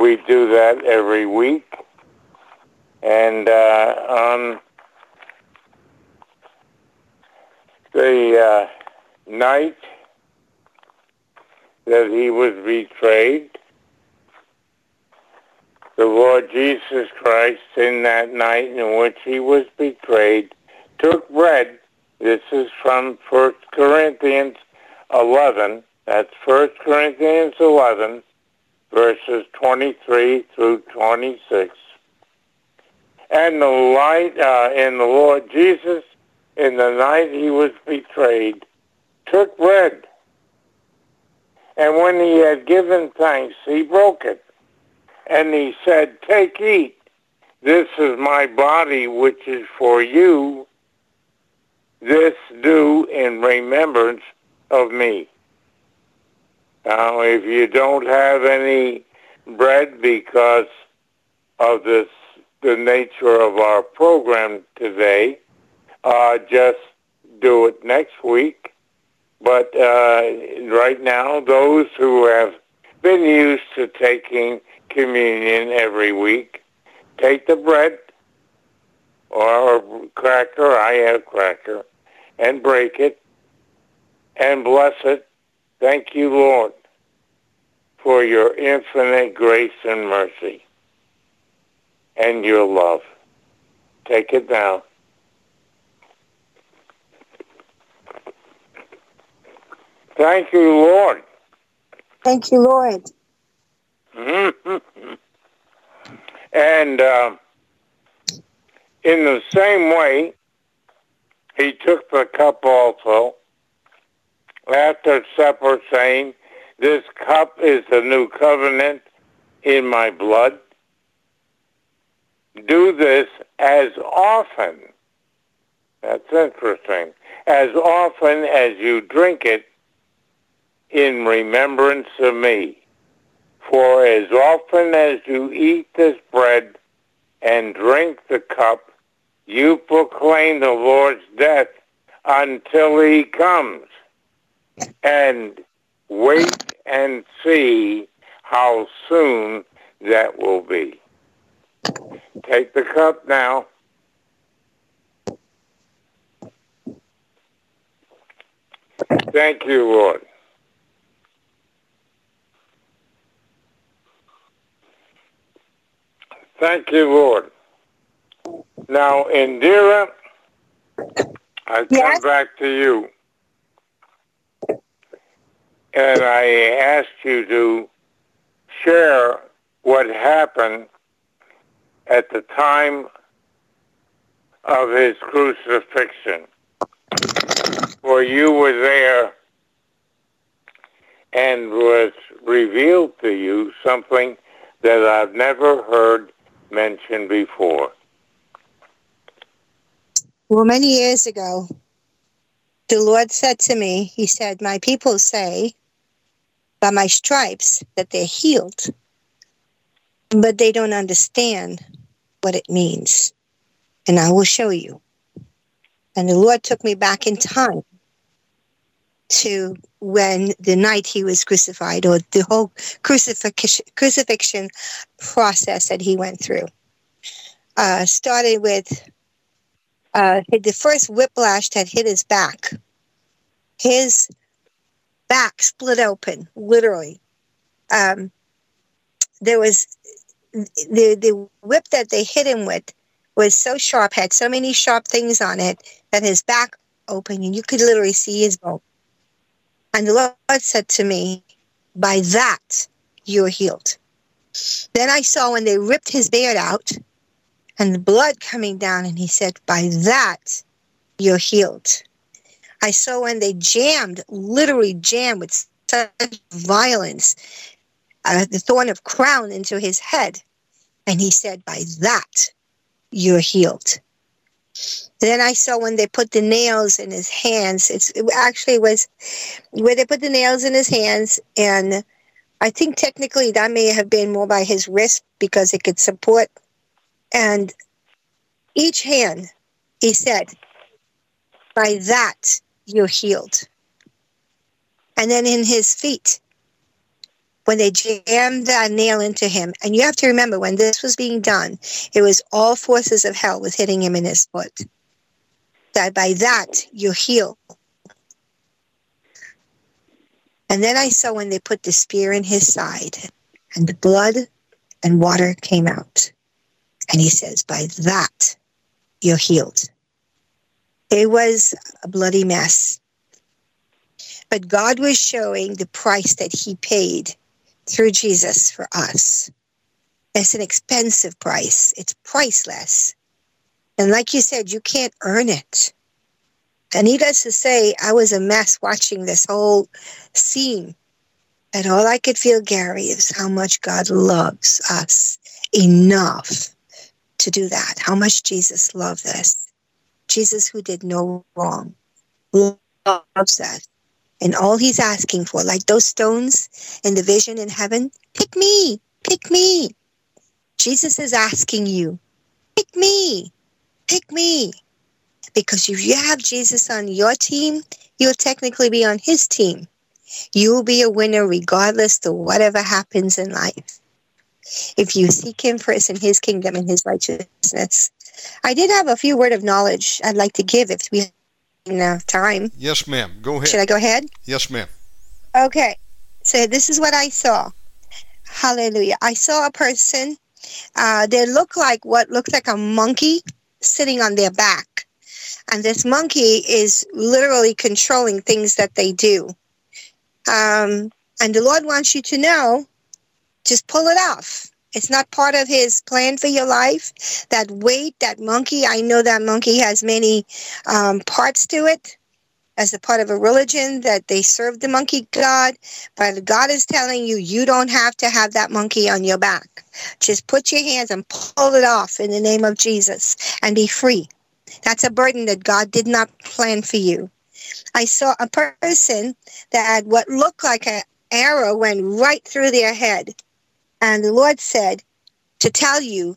we do that every week. And uh, on the uh, night that he was betrayed, the Lord Jesus Christ in that night in which he was betrayed took bread. This is from 1 Corinthians 11. That's 1 Corinthians 11, verses 23 through 26. And the light uh, in the Lord Jesus, in the night he was betrayed, took bread. And when he had given thanks, he broke it. And he said, Take, eat. This is my body, which is for you. This do in remembrance of me. Now, if you don't have any bread because of this, the nature of our program today, uh, just do it next week. But uh, right now, those who have been used to taking communion every week, take the bread or cracker, I have cracker, and break it and bless it. Thank you, Lord, for your infinite grace and mercy and your love. Take it down. Thank you, Lord. Thank you, Lord. [laughs] and uh, in the same way, he took the cup also after supper, saying, This cup is the new covenant in my blood. Do this as often, that's interesting, as often as you drink it in remembrance of me. For as often as you eat this bread and drink the cup, you proclaim the Lord's death until he comes. And wait and see how soon that will be. Take the cup now. Thank you, Lord. Thank you, Lord. Now, Indira, I come Yes? back to you. And I asked you to share what happened at the time of his crucifixion. For you were there and was revealed to you something that I've never heard mentioned before. Well, many years ago, the Lord said to me, He said, My people say by my stripes that they're healed, but they don't understand what it means. And I will show you. And the Lord took me back in time to when the night he was crucified or the whole crucifixion, crucifixion process that he went through. Uh, started with uh, the first whiplash that hit his back. His back split open, literally. Um, there was the the whip that they hit him with was so sharp, had so many sharp things on it that his back opened, and you could literally see his bone. And the Lord said to me, "By that you're healed." Then I saw when they ripped his beard out, and the blood coming down, and he said, By that you're healed. I saw when they jammed, literally jammed with such violence, uh, the thorn of crown into his head, and he said, By that you're healed. Then I saw when they put the nails in his hands. It's, it actually was where they put the nails in his hands, and I think technically that may have been more by his wrist because it could support and each hand, he said, by that you're healed. And then in his feet, when they jammed that nail into him, and you have to remember when this was being done, it was all forces of hell was hitting him in his foot. That by that you're healed. And then I saw when they put the spear in his side, and the blood and water came out. And he says, By that, you're healed. It was a bloody mess. But God was showing the price that he paid through Jesus for us. It's an expensive price. It's priceless. And like you said, you can't earn it. And needless to say, I was a mess watching this whole scene. And all I could feel, Gary, is how much God loves us enough to do that. How much Jesus loved us. Jesus, who did no wrong, loves us. And all he's asking for, like those stones in the vision in heaven, pick me, pick me. Jesus is asking you, pick me, pick me. Because if you have Jesus on your team, you'll technically be on his team. You will be a winner regardless of whatever happens in life. If you seek him first in his kingdom and his righteousness. I did have a few word of knowledge I'd like to give if we enough time. Yes, ma'am. Go ahead. Should I go ahead? Yes, ma'am. Okay. So this is what I saw. Hallelujah. I saw a person. Uh, they look like what looks like a monkey sitting on their back. And this monkey is literally controlling things that they do. Um, and the Lord wants you to know just pull it off. It's not part of his plan for your life. That weight, that monkey, I know that monkey has many um, parts to it as a part of a religion that they serve the monkey god. But God is telling you, you don't have to have that monkey on your back. Just put your hands and pull it off in the name of Jesus and be free. That's a burden that God did not plan for you. I saw a person that had what looked like an arrow went right through their head. And the Lord said to tell you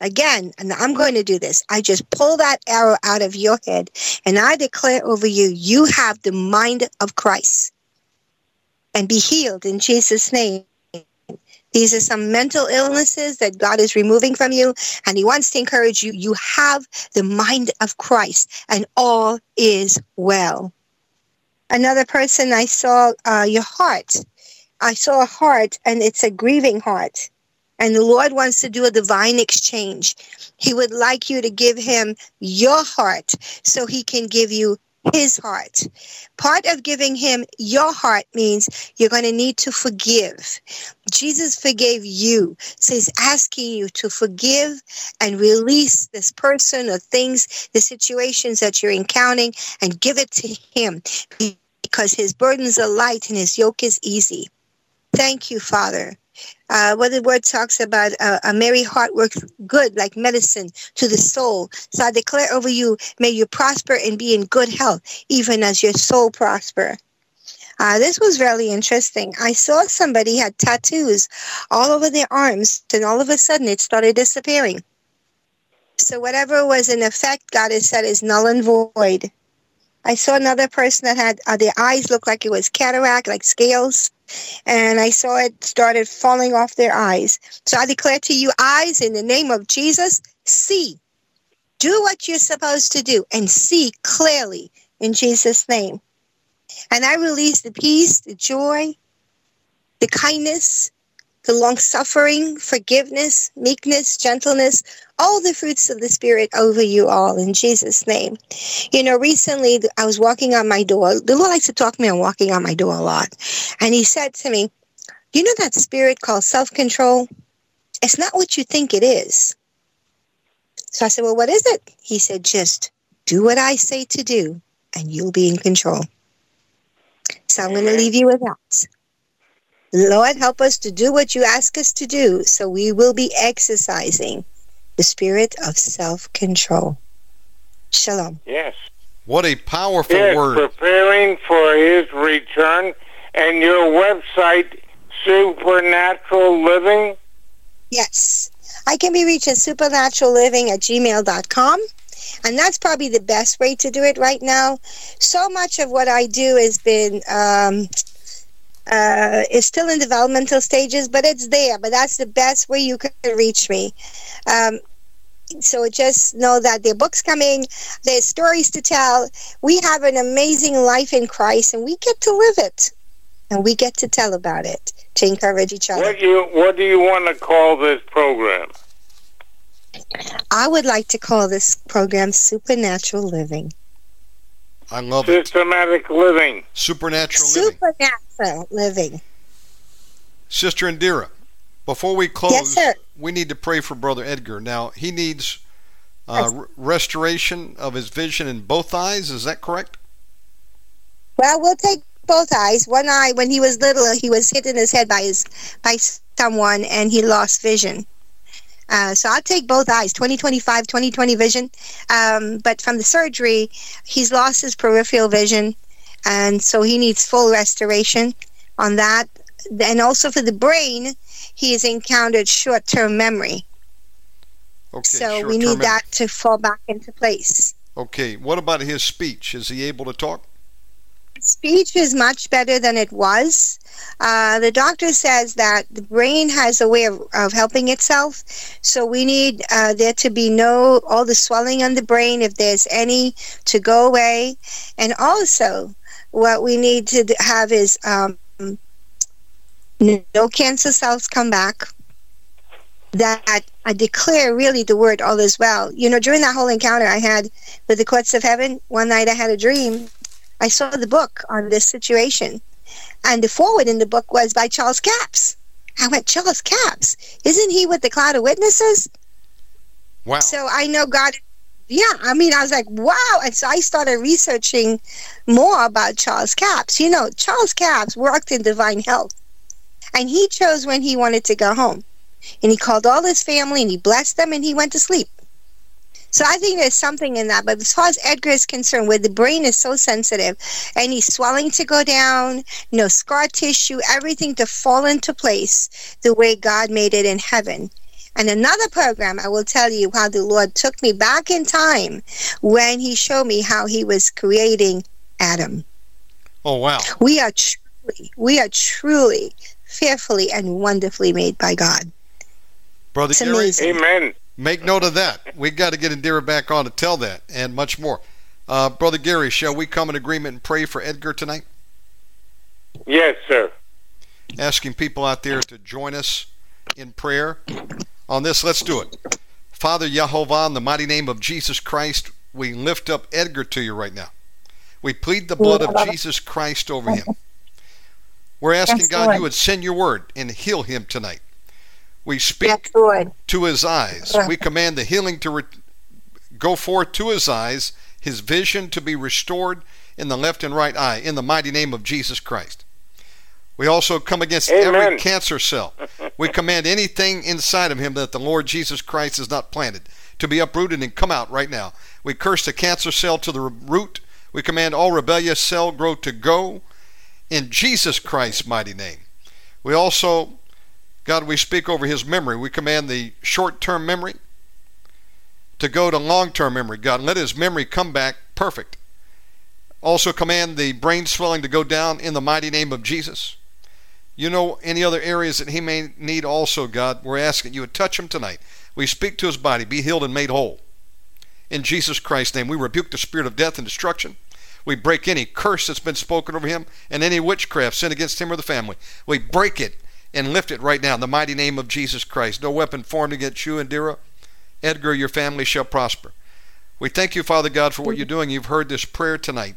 again, and I'm going to do this. I just pull that arrow out of your head and I declare over you, you have the mind of Christ and be healed in Jesus' name. These are some mental illnesses that God is removing from you, and He wants to encourage you. You have the mind of Christ, and all is well. Another person I saw, uh, your heart. I saw a heart, and it's a grieving heart. And the Lord wants to do a divine exchange. He would like you to give Him your heart so He can give you his heart. Part of giving him your heart means you're going to need to forgive. Jesus forgave you. So he's asking you to forgive and release this person or things, the situations that you're encountering, and give it to him because his burdens are light and his yoke is easy. Thank you, Father. Uh, what the word talks about uh, a merry heart works good like medicine to the soul. So I declare over you, may you prosper and be in good health, even as your soul prosper. Uh, this was really interesting. I saw somebody had tattoos all over their arms, and all of a sudden it started disappearing. So whatever was in effect, God has said is null and void. I saw another person that had uh, their eyes looked like it was cataract, like scales, and I saw it started falling off their eyes. So I declare to you, eyes, in the name of Jesus, see. Do what you're supposed to do and see clearly in Jesus' name. And I release the peace, the joy, the kindness, the long suffering, forgiveness, meekness, gentleness, all the fruits of the Spirit over you all in Jesus' name. You know, recently I was walking on my door. The Lord likes to talk to me on walking on my door a lot. And He said to me, You know that spirit called self control? It's not what you think it is. So I said, Well, what is it? He said, Just do what I say to do, and you'll be in control. So I'm going to leave you with that. Lord, help us to do what you ask us to do so we will be exercising the spirit of self control. Shalom. Yes. What a powerful yes, word. preparing for his return. And your website, Supernatural Living? Yes. I can be reached at supernaturalliving at gmail.com. And that's probably the best way to do it right now. So much of what I do has been um, uh, is still in developmental stages, but it's there. But that's the best way you can reach me. Um, so just know that there are books coming, there's stories to tell. We have an amazing life in Christ, and we get to live it, and we get to tell about it to encourage each other. What do you What do you want to call this program? I would like to call this program Supernatural Living. I love it. Systematic living. Supernatural living. Supernatural living. Sister Indira, before we close, Yes, we need to pray for Brother Edgar. Now, he needs uh, r- restoration of his vision in both eyes. Is that correct? Well, we'll take both eyes. One eye, when he was little, he was hit in his head by his by someone, and he lost vision. Uh, so I'll take both eyes, 2025, 2020 vision. Um, but from the surgery, he's lost his peripheral vision, and so he needs full restoration on that. And also for the brain, he has encountered short-term memory. Okay. so we need memory. that to fall back into place. Okay. What about his speech? Is he able to talk? speech is much better than it was. Uh, the doctor says that the brain has a way of, of helping itself, so we need uh, there to be no all the swelling on the brain, if there's any, to go away, and also what we need to have is um, no cancer cells come back. That I declare really the word all is well. You know, during that whole encounter I had with the courts of heaven, one night I had a dream I saw the book on this situation, and the forward in the book was by Charles Capps. I went, Charles Capps, isn't he with the cloud of witnesses? Wow. So I know God. Yeah, I mean, I was like, wow. And so I started researching more about Charles Capps. You know, Charles Capps worked in divine health, and he chose when he wanted to go home. And he called all his family and he blessed them and he went to sleep. So I think there's something in that. But as far as Edgar is concerned, where the brain is so sensitive, any swelling to go down, no scar tissue, everything to fall into place the way God made it in heaven. And another program, I will tell you how the Lord took me back in time when He showed me how He was creating Adam. Oh, wow. We are truly, we are truly fearfully and wonderfully made by God. Brother It's Gary, amazing. Amen. make note of that. we got to get Indira back on to tell that and much more. Uh, Brother Gary, shall we come in agreement and pray for Edgar tonight? Yes, sir. Asking people out there to join us in prayer on this. Let's do it. Father Yehovah, in the mighty name of Jesus Christ, we lift up Edgar to you right now. We plead the blood of Jesus Christ over him. We're asking Yes, God Lord. you would send your word and heal him tonight. We speak Yes, to his eyes. We command the healing to re- go forth to his eyes, his vision to be restored in the left and right eye, in the mighty name of Jesus Christ. We also come against every cancer cell. We command anything inside of him that the Lord Jesus Christ has not planted to be uprooted and come out right now. We curse the cancer cell to the root. We command all rebellious cell growth to go in Jesus Christ's mighty name. We also God, we speak over his memory. We command the short term memory to go to long term memory. God, let his memory come back perfect. Also, command the brain swelling to go down in the mighty name of Jesus. You know any other areas that he may need also, God. We're asking you to touch him tonight. We speak to his body, be healed and made whole. In Jesus Christ's name, we rebuke the spirit of death and destruction. We break any curse that's been spoken over him and any witchcraft sent against him or the family. We break it and lift it right now in the mighty name of Jesus Christ. No weapon formed against you, Indira. Edgar, your family shall prosper. We thank you, Father God, for what you're doing. You've heard this prayer tonight.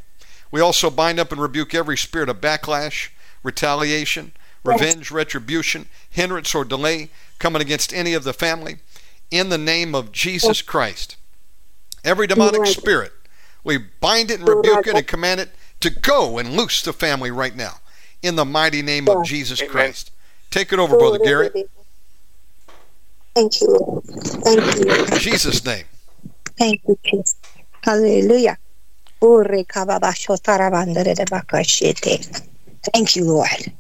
We also bind up and rebuke every spirit of backlash, retaliation, revenge, retribution, hindrance, or delay coming against any of the family in the name of Jesus Christ. Every demonic spirit, we bind it and rebuke it and command it to go and loose the family right now in the mighty name of Jesus Christ. Take it over, Brother Gary. Thank you, Thank you. In Jesus' name. Thank you, Jesus. Hallelujah. Ure kababasho tarabandere de bakashete. Thank you, Lord.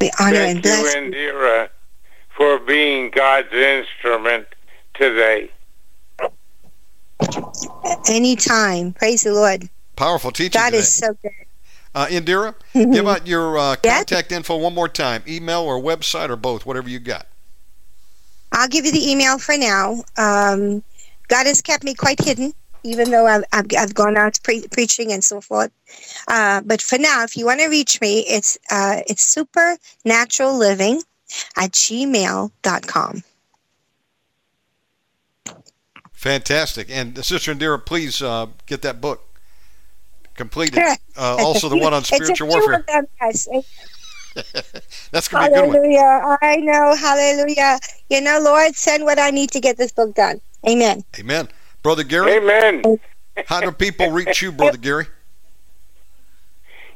We honor and Thank you, bless you. Indira, for being God's instrument today. Anytime. Praise the Lord. Powerful teaching God today. is so good. Uh, Indira, [laughs] give out your uh, Yeah. contact info one more time email or website or both, whatever you got. I'll give you the email for now. Um, God has kept me quite hidden, even though I've, I've, I've gone out pre- preaching and so forth. Uh, but for now, if you want to reach me, it's uh, it's supernatural living at gmail.com. Fantastic. And uh, Sister Indira, please uh, get that book completed. Uh, also, the one on [laughs] spiritual warfare. [laughs] That's going to be a good one. Hallelujah. I know. Hallelujah. You know, Lord, send what I need to get this book done. Amen. Amen. Brother Gary, Amen. how do people reach you, Brother Gary?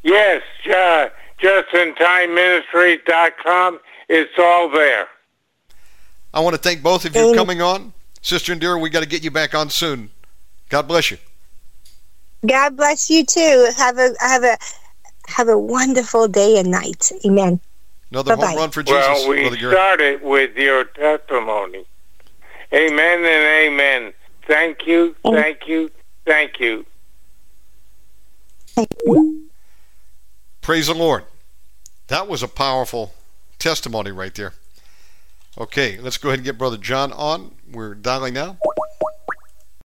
Yes, uh, justintimeministries.com. It's all there. I want to thank both of you for coming on. Sister Indira, we got to get you back on soon. God bless you. God bless you too. Have a have a have a wonderful day and night. Amen. Another Bye-bye. home run for Jesus, well, we started with your testimony. Amen and amen. Thank you, thank you, thank you. Praise the Lord. That was a powerful testimony right there. Okay, let's go ahead and get Brother John on. We're dialing now.